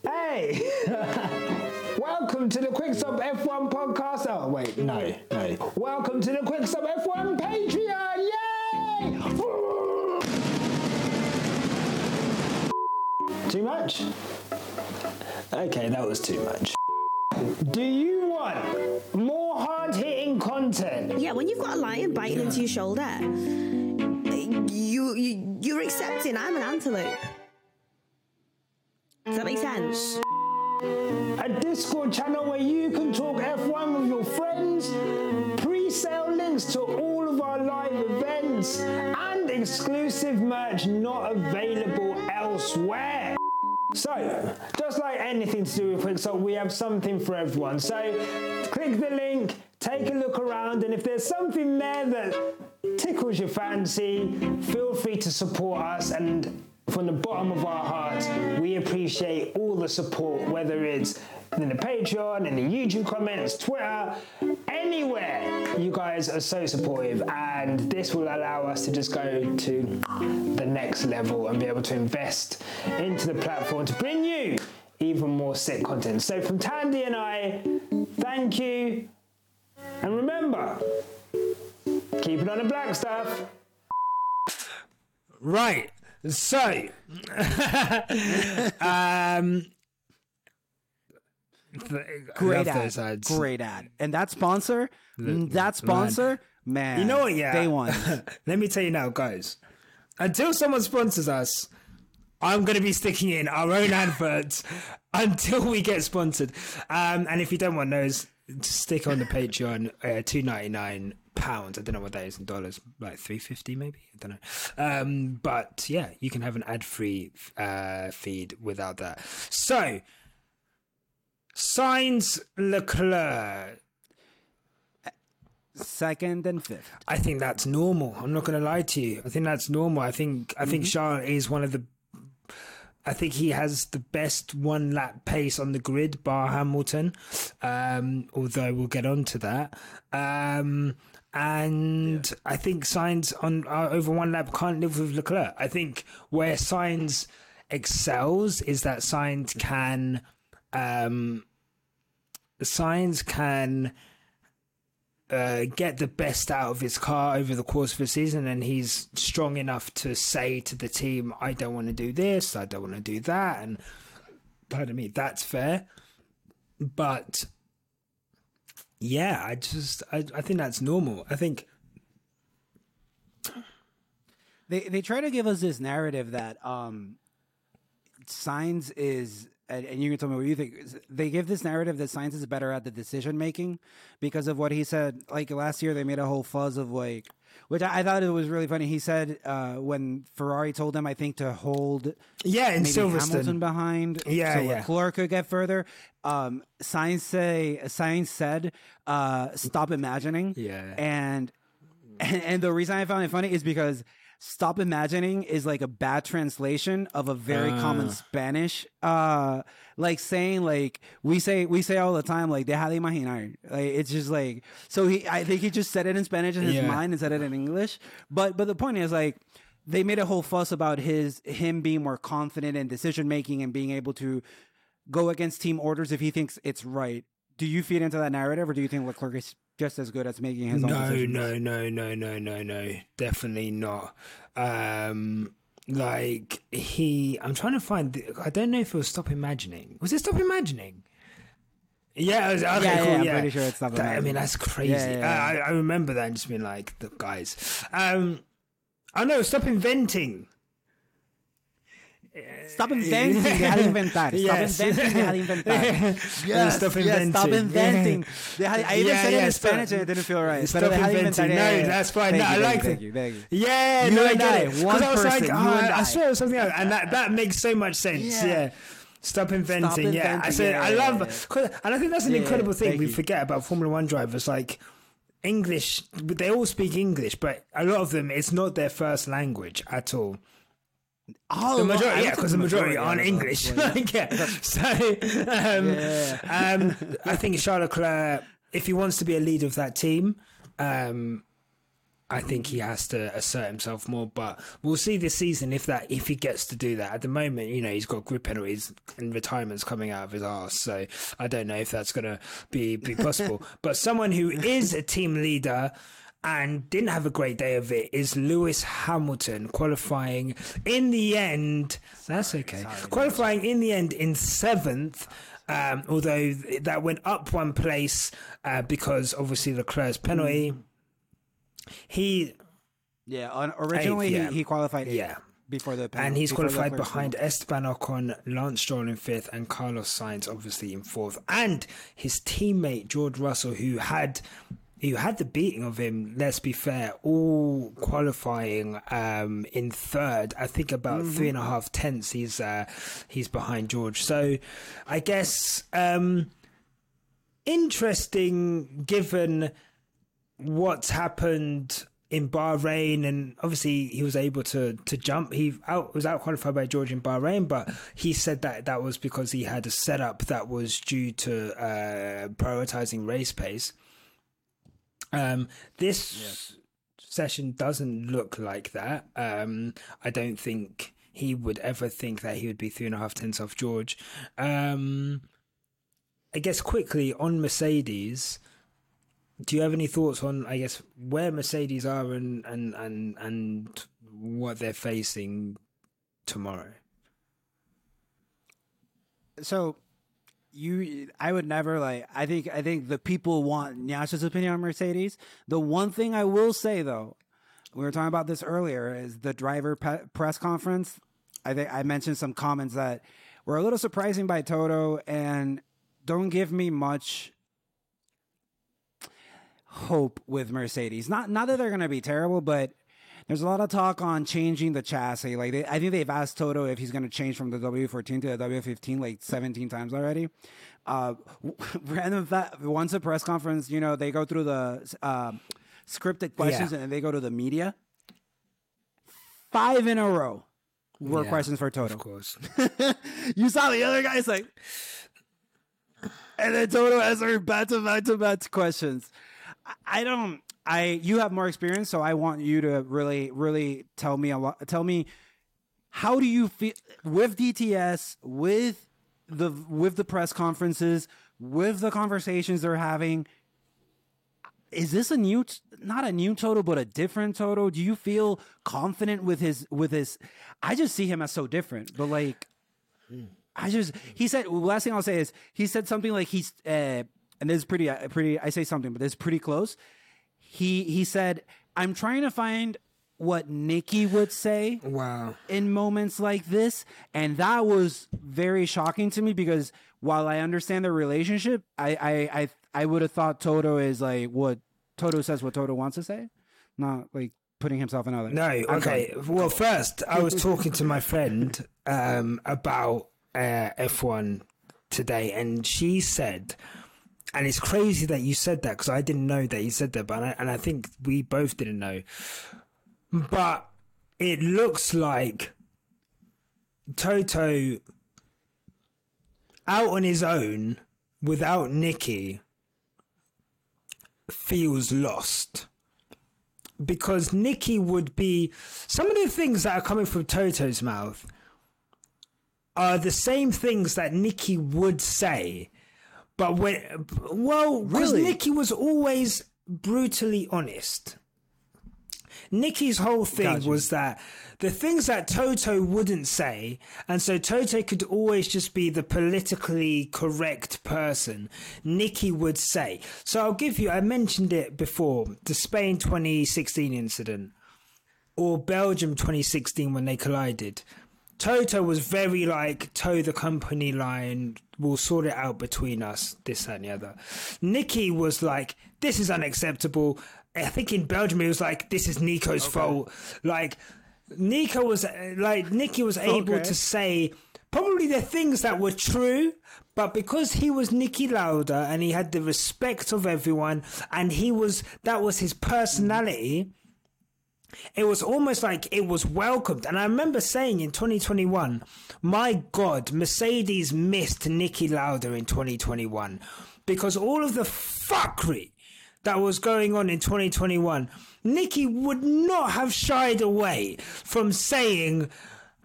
Hey, *laughs* Welcome to the Quick Stop F1 podcast. Oh, wait, no, no. Welcome to the Quick Stop F1 Patreon. Yay! Too much? Okay, that was too much. Do you want more hard hitting content? Yeah, when you've got a lion biting into your shoulder, you, you you're accepting I'm an antelope. Does that make sense? A Discord channel where you can talk F1 with your friends, pre sale links to all of our live events, and exclusive merch not available elsewhere. So, just like anything to do with Quickstop, we have something for everyone. So, click the link, take a look around, and if there's something there that tickles your fancy, feel free to support us. And from the bottom of our hearts, we appreciate all the support, whether it's in the Patreon, in the YouTube comments, Twitter, anywhere. You guys are so supportive, and this will allow us to just go to the next level and be able to invest into the platform to bring you even more sick content. So, from Thandie and I, thank you, and remember, keep it on the black stuff. Right. So, *laughs* um, Great ad. Great ad. And that sponsor, mm, that sponsor, man. You know what? Yeah. Day one. *laughs* Let me tell you now, guys. Until someone sponsors us, I'm going to be sticking in our own *laughs* adverts until we get sponsored. Um, and if you don't want those, just stick on the Patreon, *laughs* uh, two ninety nine pounds. I don't know what that is in dollars, like three fifty maybe. I don't know. Um, but yeah, you can have an ad free uh, feed without that. So, Sainz Leclerc. Second and fifth. I think that's normal. I'm not going to lie to you. I think that's normal. I think I think Charles is one of the. I think he has the best one lap pace on the grid, bar Hamilton. Um, although we'll get on to that. Um, and I think Sainz on uh, over one lap can't live with Leclerc. I think where Sainz excels is that Sainz can. Um, Sainz can uh, get the best out of his car over the course of the season, and he's strong enough to say to the team, "I don't want to do this, I don't want to do that," and pardon me, that's fair. But yeah, I just I, I think that's normal. I think They they try to give us this narrative that um Sainz is and, and you can tell me what you think. They give this narrative that Sainz is better at the decision making because of what he said. Like last year, they made a whole fuzz of like, which I, I thought it was really funny. He said uh, when Ferrari told him, I think to hold yeah in maybe Silverstone. Hamilton behind, Yeah, so yeah. Leclerc could get further. Um, Sainz say Sainz said, uh, "Stop imagining." Yeah. and and, *laughs* and the reason I found it funny is because stop imagining is like a bad translation of a very common Spanish uh like saying like we say we say all the time like deja de imaginar like it's just like so he I think he just said it in Spanish in his Yeah. mind and said it in English. But but the point is like they made a whole fuss about his him being more confident in decision making and being able to go against team orders if he thinks it's right. Do you feed into that narrative or do you think Leclerc is just as good as making his own No, decisions? no, no, no, no, no, no. Definitely not. Um, like he, I'm trying to find. The, I don't know if it was Stop Imagining. Was it Stop Imagining? Yeah, it was, okay, yeah, cool. yeah, I'm pretty sure it's Stop That- I mean, that's crazy. Yeah, yeah, yeah. I, I I remember that and just being like, the guys. Um, I know. Stop inventing. Stop eh, inventing, deja de eh, inventar. Stop Yes. inventing, deja de inventar. *laughs* Yes, Stop yes, stop inventing. inventing. Deja de- I even Yeah, said it yeah, in stop- Spanish and it didn't feel right. Stop inventing. No, Yeah, that's fine. Thank No, you, I thank like you, it. Thank you, thank you. Yeah, You no, I get I, it. Because I was like, oh, I I. swear it was something else, and that that makes so much sense. Yeah. Yeah. Stop inventing, yeah. I said, yeah, I love, yeah. and I think that's an incredible thing we forget about Formula One drivers. Like English, they all speak English, but a lot of them, it's not their first language at all. Oh, The majority, yeah, because the majority aren't yeah, English. yeah. *laughs* Like, yeah. So, um, um, *laughs* I think Charles Leclerc, if he wants to be a leader of that team, um, I think he has to assert himself more, but we'll see this season if that if he gets to do that. At the moment, you know, he's got grid penalties and retirements coming out of his arse, so I don't know if that's gonna be be possible. *laughs* but someone who is a team leader and didn't have a great day of it is Lewis Hamilton qualifying in the end. That's okay. Qualifying in the end in seventh. Um, although that went up one place uh, because obviously Leclerc's penalty. He Yeah, on, originally yeah. he, he qualified eighth Yeah. before the and he's qualified behind Esteban Ocon, Lance Stroll in fifth, and Carlos Sainz obviously in fourth, and his teammate George Russell, who had who had the beating of him. Let's be fair, all qualifying um, in third. I think about three and a half tenths. He's uh, he's behind George. So, I guess um, interesting given what's happened in Bahrain, and obviously he was able to to jump. He out was out qualified by George in Bahrain, but he said that that was because he had a setup that was due to uh, prioritizing race pace. Um, this session doesn't look like that. Um, I don't think he would ever think that he would be three and a half tenths off George. Um, I guess quickly on Mercedes do you have any thoughts on i guess where mercedes are and and and and what they're facing tomorrow so you I would never like I think I think the people want Nyasha's opinion on Mercedes. The one thing I will say though, we were talking about this earlier is the driver pe- press conference. I think I mentioned some comments that were a little surprising by Toto and don't give me much hope with Mercedes. Not not that they're going to be terrible, but there's a lot of talk on changing the chassis. Like they, I think they've asked Toto if he's going to change from the W14 to the W15 like 17 times already. Uh, *laughs* random fact, once a press conference, you know, they go through the uh, scripted questions Yeah. and then they go to the media. Five in a row were Yeah, questions for Toto. of course *laughs* You saw the other guys like, and then Toto answered back to back to back questions. I- don't. I you have more experience, so I want you to really, really tell me a lot. Tell me how do you feel with DTS, with the with the press conferences, with the conversations they're having. Is this a new, not a new Toto, but a different Toto? Do you feel confident with his with his? I just see him as so different, but like. I just he said last thing I'll say is he said something like he's uh, and this is pretty uh, pretty I say something but this is pretty close. He he said I'm trying to find what Niki would say wow. in moments like this and that was very shocking to me because while I understand their relationship I I I, I would have thought Toto is like what Toto says what Toto wants to say not like putting himself in other no okay. well first i was talking to my friend um about uh, f1 today and she said and it's crazy that you said that because i didn't know that you said that but I, and i think we both didn't know. But it looks like Toto out on his own without Niki feels lost. Because Niki would be some of the things that are coming from Toto's mouth are the same things that Niki would say but when well because Really? Niki was always brutally honest Niki's whole thing Gotcha. was that the things that Toto wouldn't say, and so Toto could always just be the politically correct person, Niki would say. So I'll give you, I mentioned it before, the Spain 2016 incident, or Belgium 2016 when they collided. Toto was very like, toe the company line, we'll sort it out between us, this, that, and the other. Niki was like, this is unacceptable. I think in Belgium it was like, this is Nico's fault. Like, Nico was uh, like, Niki was able Okay. to say probably the things that were true, but because he was Niki Lauda and he had the respect of everyone and he was, that was his personality it was almost like it was welcomed. And I remember saying in 2021, my God, Mercedes missed Niki Lauda in 2021 because all of the fuckery that was going on in 2021, Niki would not have shied away from saying,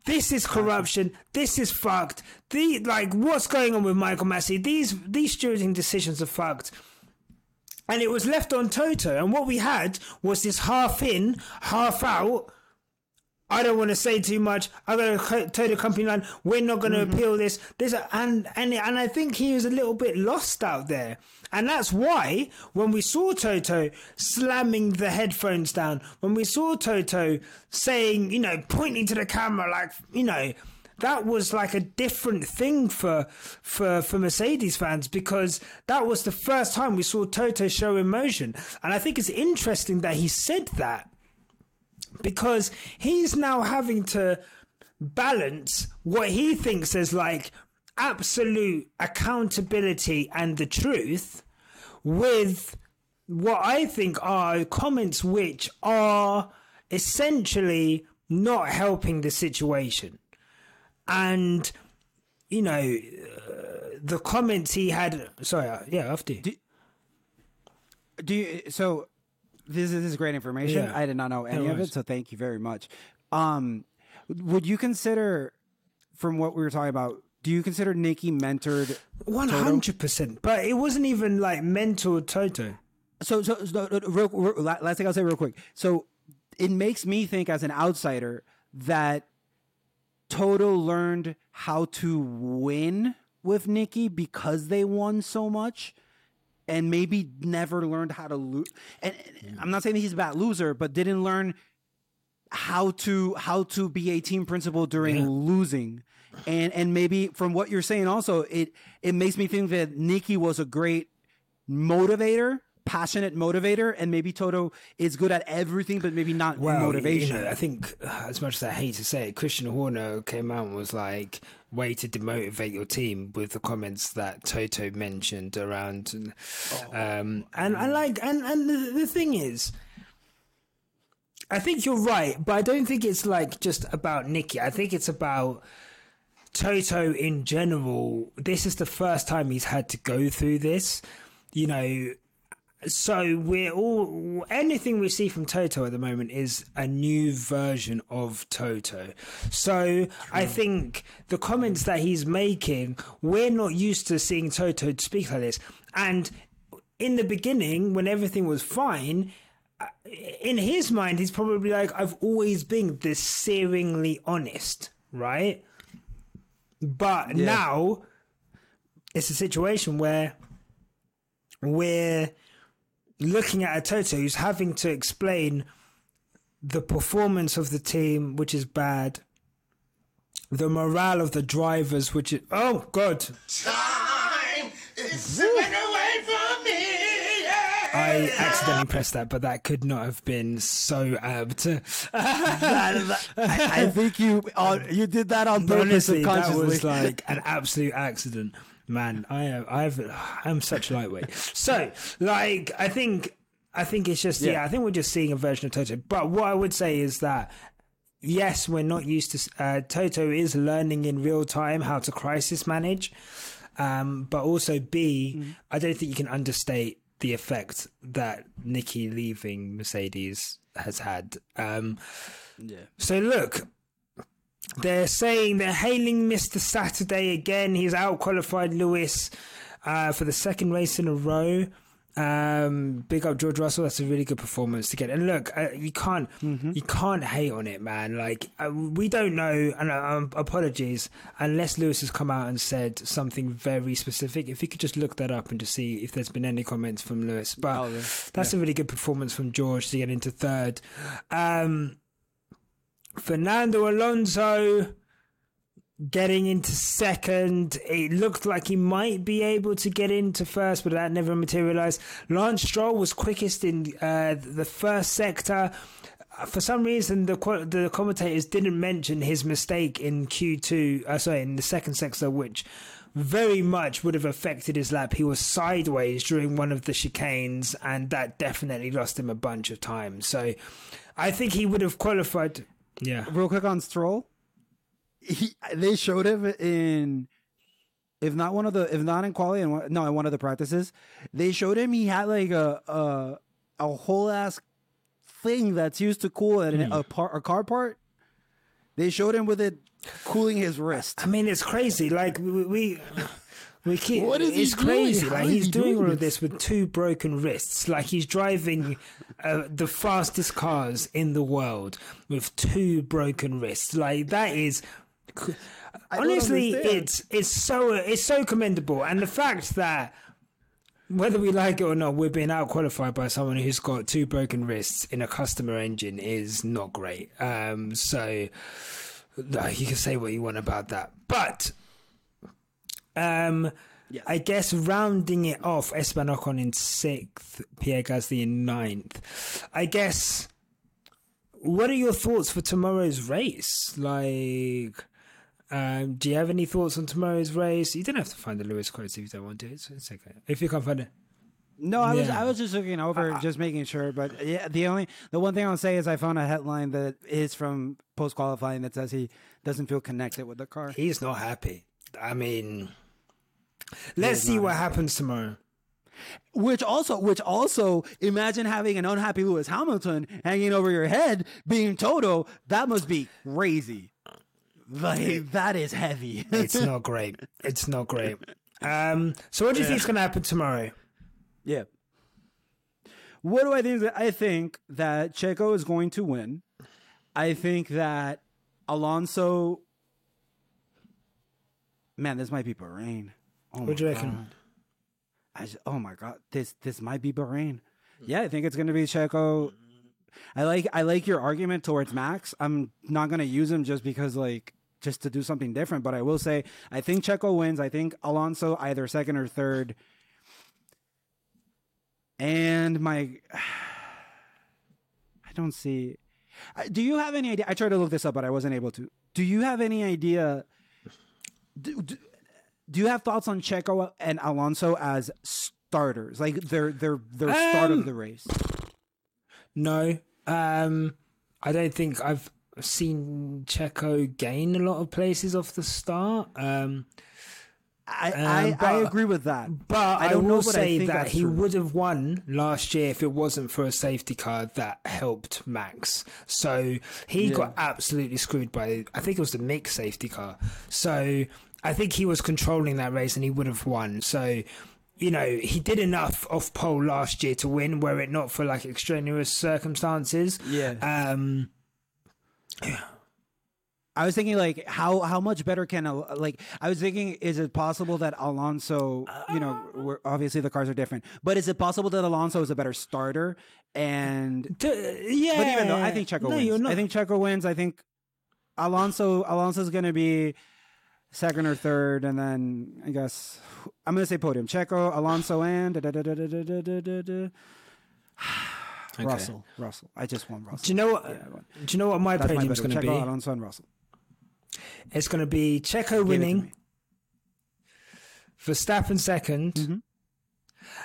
this is corruption. This is fucked. The like, what's going on with Michael Masi? These these stewarding decisions are fucked. And it was left on Toto. And what we had was this half in, half out. I don't want to say too much. I'm going to toe the company line. We're not going to mm-hmm. appeal this. This and and and I think he was a little bit lost out there, and that's why when we saw Toto slamming the headphones down, when we saw Toto saying, you know, pointing to the camera like, you know, that was like a different thing for for for Mercedes fans because that was the first time we saw Toto show emotion, and I think it's interesting that he said that because he's now having to balance what he thinks is like absolute accountability and the truth with what I think are comments which are essentially not helping the situation. And, you know, uh, the comments he had. Sorry, uh, yeah, after you. Do you, so this is, this is great information. Yeah. I did not know any of it, so thank you very much. Um, would you consider, from what we were talking about, do you consider Niki mentored? One hundred percent, but it wasn't even like mental Toto. So, so, so no, real, real, la- last thing I'll say real quick. So, it makes me think as an outsider that Toto learned how to win with Niki because they won so much and maybe never learned how to lose. And, and I'm not saying that he's a bad loser, but didn't learn how to how to be a team principal during losing. And and maybe from what you're saying also it it makes me think that Niki was a great motivator, passionate motivator, and maybe Toto is good at everything, but maybe not well, motivation. You know, I think, uh, as much as I hate to say it, Christian Horner came out and was like, way to demotivate your team with the comments that Toto mentioned around. um, and I like, and, and the, the thing is, I think you're right, but I don't think it's like just about Niki. I think it's about Toto in general. This is the first time he's had to go through this. You know, so we're all anything we see from Toto at the moment is a new version of Toto. So I think the comments that he's making, we're not used to seeing Toto speak like this. And in the beginning, when everything was fine, uh, in his mind, he's probably like, I've always been this searingly honest, right? But now it's a situation where we're looking at a Toto who's having to explain the performance of the team, which is bad, the morale of the drivers, which is oh god, Time is away from me. Yeah. I accidentally pressed that, but that could not have been so apt. *laughs* I, I think you uh, you did that on purpose Honestly, that was like an absolute accident. Man, I am, I've, I'm such lightweight. *laughs* So, like, I think, I think it's just, yeah. Yeah. I think we're just seeing a version of Toto. But what I would say is that, yes, we're not used to, uh, Toto is learning in real time how to crisis manage. Um, but also, B, I don't think you can understate the effect that Niki leaving Mercedes has had. Um, yeah. so look, they're saying they're hailing Mr. Saturday again. He's out qualified Lewis uh, for the second race in a row. Um, big up George Russell. That's a really good performance to get. And look, uh, you can't you can't hate on it, man. Like uh, we don't know. And uh, um, apologies unless Lewis has come out and said something very specific. If you could just look that up and just see if there's been any comments from Lewis. But Oh, yeah. that's a really good performance from George to get into third. Um, Fernando Alonso getting into second. It looked like he might be able to get into first, but that never materialized. Lance Stroll was quickest in uh, the first sector. For some reason, the the commentators didn't mention his mistake in Q2. Uh, sorry, in the second sector, which very much would have affected his lap. He was sideways during one of the chicanes, and that definitely lost him a bunch of time. So, I think he would have qualified. Yeah. Real quick on Stroll, he, they showed him in if not one of the, if not in quali, and one, no, in one of the practices, they showed him he had like a a, a whole ass thing that's used to cool an, hmm. a part a car part. They showed him with it cooling his wrist. I mean, it's crazy. Like we. we we keep, What is he it's crazy. doing? How Like is he's he doing doing all of this with two broken wrists. Like he's driving uh, the fastest cars in the world with two broken wrists. Like that is honestly, it's it's so it's so commendable, and the fact that whether we like it or not, we're being out qualified by someone who's got two broken wrists in a customer engine is not great. Um, so no, you can say what you want about that, but um, I guess rounding it off, Esteban Ocon in sixth, Pierre Gasly in ninth. I guess. What are your thoughts for tomorrow's race? Like, um, do you have any thoughts on tomorrow's race? You don't have to find the Lewis quotes if you don't want to. It's, it's okay. If you can't find it. No, I was I was just looking over, just making sure. But yeah, the only the one thing I'll say is I found a headline that is from post qualifying that says he doesn't feel connected with the car. He's not happy. I mean, let's see what happens tomorrow. Which also, which also, imagine having an unhappy Lewis Hamilton hanging over your head, being Toto. That must be crazy. Like that is heavy. It's *laughs* not great. It's not great. Um, so, what do you think is going to happen tomorrow? yeah. What do I think? I think that Checo is going to win. I think that Alonso. Man, this might be Bahrain. Oh What do you my reckon? God. I just, oh my god, this this might be Bahrain. Yeah, I think it's going to be Checo. I like I like your argument towards Max. I'm not going to use him just because like just to do something different, but I will say I think Checo wins. I think Alonso either second or third. And my *sighs* I don't see Do you have any idea? I tried to look this up, but I wasn't able to. Do you have any idea? Do, do, do you have thoughts on Checo and Alonso as starters, like their their their start of Um, the race? No. Um, I don't think I've seen Checo gain a lot of places off the start. Um, I um, I, I agree with that. But I, don't know, will but I say that he true. would have won last year if it wasn't for a safety car that helped Max. So he got absolutely screwed by, I think it was the mixed safety car. So I think he was controlling that race and he would have won. So, you know, he did enough off pole last year to win, were it not for like extraneous circumstances. Yeah. Um, I was thinking like how how much better can Al- like I was thinking is it possible that Alonso you know obviously the cars are different but is it possible that Alonso is a better starter and to, yeah but even though I think Checo no, wins I think Checo wins I think Alonso is gonna be second or third and then I guess I'm gonna say podium Checo Alonso and. Russell, Russell. I just want Russell. Do you know what? Yeah, do you know what my That's opinion's going to be? Alonso and Russell. It's going to be Checo Give it to winning. Verstappen 2nd Mm-hmm.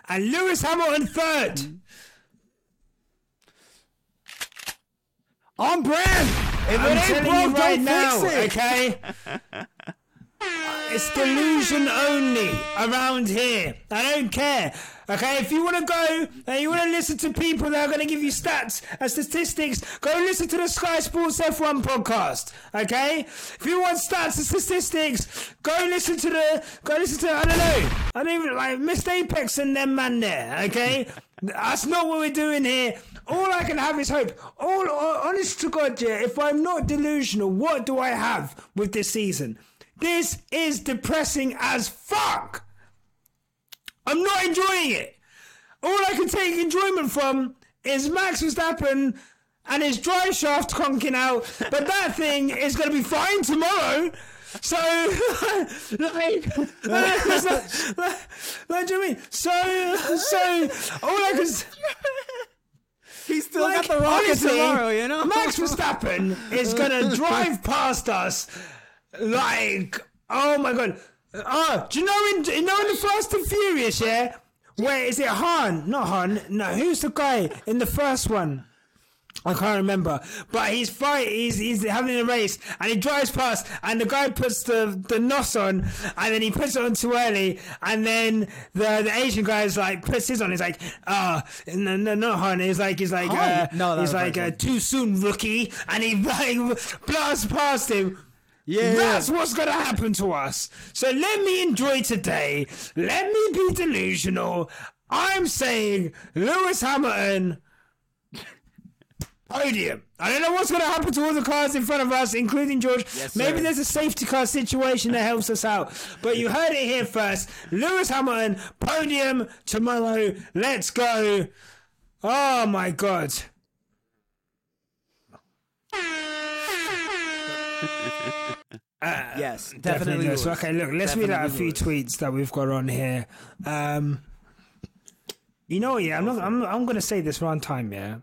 and Lewis Hamilton third. on brand if I'm it ain't broke right don't now, fix it okay? *laughs* it's delusion only around here. I don't care. Okay, if you want to go and you want to listen to people that are going to give you stats and statistics, go listen to the Sky Sports F1 podcast. Okay, if you want stats and statistics, go listen to the go listen to I don't know. I don't even like Mr. Apex and them man there. Okay, *laughs* that's not what we're doing here. All I can have is hope. All honest to God, yeah. If I'm not delusional, what do I have with this season? This is depressing as fuck. I'm not enjoying it. All I can take enjoyment from is Max Verstappen and his drive shaft conking out, but that thing is going to be fine tomorrow. So, *laughs* like, like, *laughs* like, like, do you know I mean? So, so, all I can. *laughs* He's still like, got the rocket honestly, tomorrow, you know. Max Verstappen is gonna drive past us like, oh my god. Oh, do you know in you know in the Fast and Furious, yeah? Where is it Han? Not Han. No, who's the guy in the first one? I can't remember, but he's fight. He's he's having a race, and he drives past, and the guy puts the the nos on, and then he puts it on too early, and then the the Asian guy is like puts his on. He's like, ah, no, no, not Han. He's like, he's like, uh, No, he's like, uh, too soon, rookie, and he *laughs* like blasts past him. Yeah. That's what's gonna happen to us. So let me enjoy today. Let me be delusional. I'm saying Lewis Hamilton podium. I don't know what's going to happen to all the cars in front of us, including George. Yes, Maybe there's a safety car situation that helps us out. But you heard it here first. Lewis Hamilton, podium tomorrow. Let's go. Oh my God. Yes, Definitely. definitely. Lewis. Okay, look, let's read out a few tweets that we've got on here. Um, you know, yeah, I'm not. I'm. I'm going to say this one time. Yeah,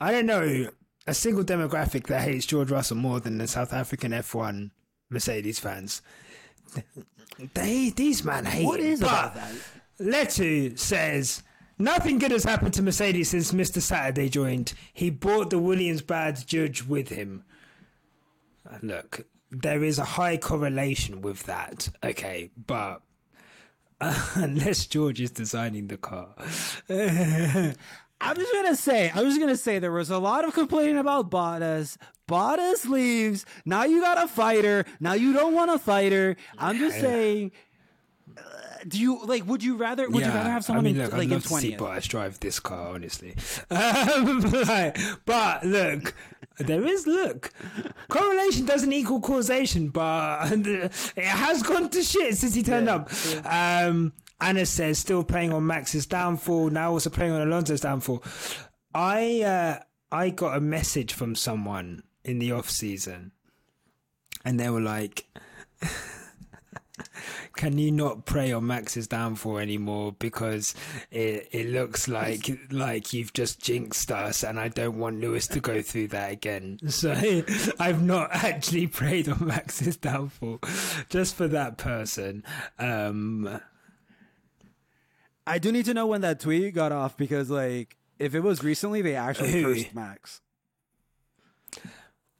I don't know a single demographic that hates George Russell more than the South African F1 Mercedes fans. They these man hate. What him, but about that? Letu says. Nothing good has happened to Mercedes since Mr. Saturday joined. He brought the Williams badge judge with him look, there is a high correlation with that, okay, but uh, *laughs* unless George is designing the car, *laughs* I'm just gonna say, I was gonna say there was a lot of complaining about Bottas. Bottas leaves. Now you got a fighter. Now you don't want a fighter. I'm just saying. Do you like? Would you rather? Would you rather have someone I mean, in, look, like in love to see twentieth? Bottas drive this car, honestly. Um, *laughs* like, but look, there is look. Correlation doesn't equal causation, but it has gone to shit since he turned up. Um, Anna says still playing on Max's downfall, now also playing on Alonso's downfall. I uh, I got a message from someone in the off season, and they were like. *laughs* *laughs* can you not pray on Max's downfall anymore because it it looks like like you've just jinxed us and I don't want Lewis to go through that again. *laughs* So I've not actually prayed on Max's downfall just for that person. Um I do need to know when that tweet got off because, like, if it was recently, they actually cursed Max.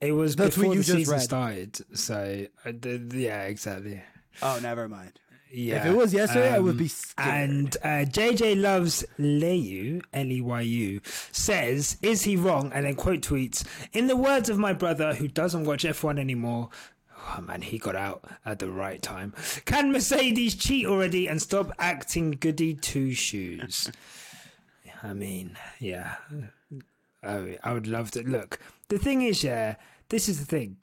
it was tweet before you the just season read. started. So uh, yeah, exactly. Oh, never mind. Yeah. If it was yesterday, I would Um, be scared. And uh, JJ loves Leyu, L E Y U, says, "Is he wrong?" And then quote tweets, "In the words of my brother who doesn't watch F1 anymore." Oh man, he got out at the right time. Can Mercedes cheat already and stop acting goody two shoes? *laughs* I mean, yeah. I, I would love to. Look, the thing is, yeah, this is the thing.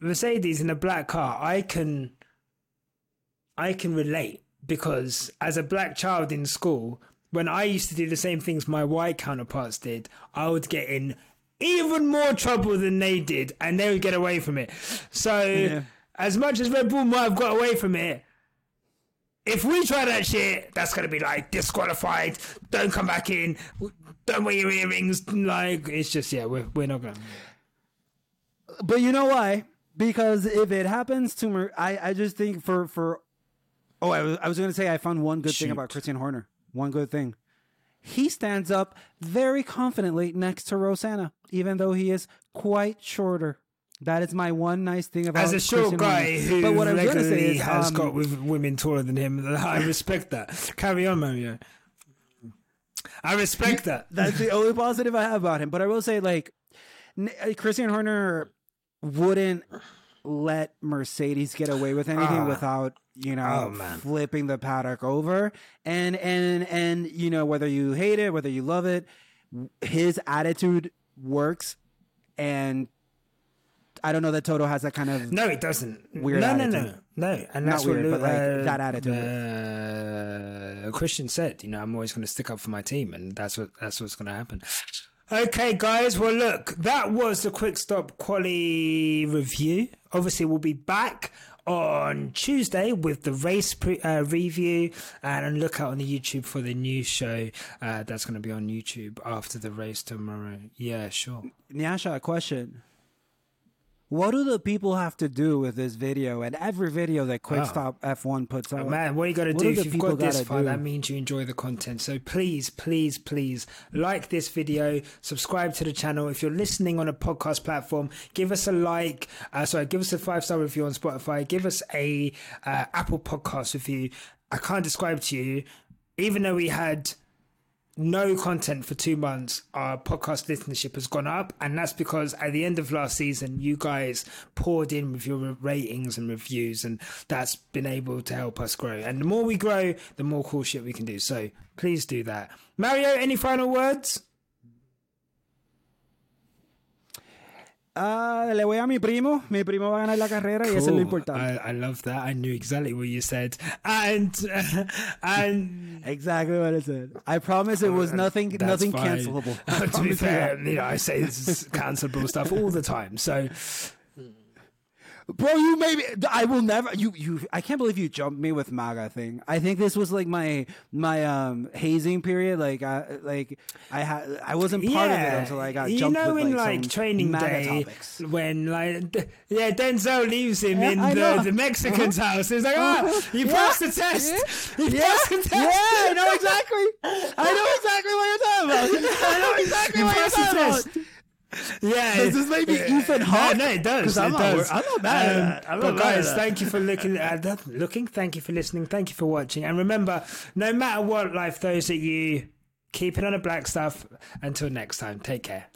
Mercedes in a black car, I can I can relate because as a black child in school, when I used to do the same things my white counterparts did, I would get in even more trouble than they did and they would get away from it. So, as much as Red Bull might have got away from it, if we try that shit, that's gonna be like disqualified. Don't come back in. Don't wear your earrings. Like it's just yeah, we're we're not gonna. But you know why? Because if it happens to Mer- I, I just think for for oh, I was I was gonna say I found one good thing about Christian Horner. One good thing. He stands up very confidently next to Rosanna, even though he is quite shorter. That is my one nice thing about As a short Christian guy who But what I was gonna say is, has um, got with women taller than him, *laughs* I respect that. Carry on, Mario. I respect that. That's the only positive I have about him. But I will say, like, uh, Christian Horner wouldn't let Mercedes get away with anything Ah. without you know Oh, flipping the paddock over. And and and you know whether you hate it, whether you love it, his attitude works. And I don't know that Toto has that kind of. No, it doesn't. Weird no, no, attitude. no, no. And Not that's weird, what but, like, uh, that attitude. Uh, Christian said, you know, I'm always going to stick up for my team, and that's what that's what's going to happen. Okay, guys. Well, look, that was the quick stop quali review. Obviously, we'll be back on Tuesday with the race pre- uh, review, and look out on the YouTube for the new show uh, that's going to be on YouTube after the race tomorrow. Yeah, sure. Nyasha, a question. What do the people have to do with this video and every video that Quick Stop F1 puts out? Man, what are you got to do if you've got this far, do? that means you enjoy the content. So please, please, please like this video, subscribe to the channel. If you're listening on a podcast platform, give us a like. Uh, sorry, give us a five star review on Spotify. Give us a uh, Apple Podcast review. I can't describe to you, even though we had no content for two months, our podcast listenership has gone up. And that's because at the end of last season, you guys poured in with your ratings and reviews, and that's been able to help us grow. And the more we grow, the more cool shit we can do. So please do that. Mario, any final words? Ah, le voy a mi primo. Mi primo va a ganar la carrera y eso es lo importante. I, I love that. I knew exactly what you said. And, *laughs* and *laughs* exactly what I said. I promise it was nothing, That's nothing fine. cancelable. *laughs* To be promise you fair, you know, I say this is cancelable stuff all the time. So Bro, you maybe I will never you you I can't believe you jumped me with MAGA thing. I think this was like my my um hazing period. Like I like I had I wasn't part of it until I got you jumped know with in like, like training MAGA day topics. when like d- yeah Denzel leaves him Yeah, in I the, know. the Mexican's uh-huh. house. He's like, ah, uh-huh. oh, you Yeah, passed the test. You passed the test. yeah, I know exactly. I know exactly what you're talking about. *laughs* I know exactly You what you're talking about. Yeah, Does this make me Yeah. Ethan No, Hawke? No, it does. 'Cause It I'm not does. I'm not mad Um. I'm but guys, thank you for *laughs* looking at that. Looking, thank you for listening, thank you for watching, and remember, no matter what life throws at you, keep it on the black stuff. Until next time, take care.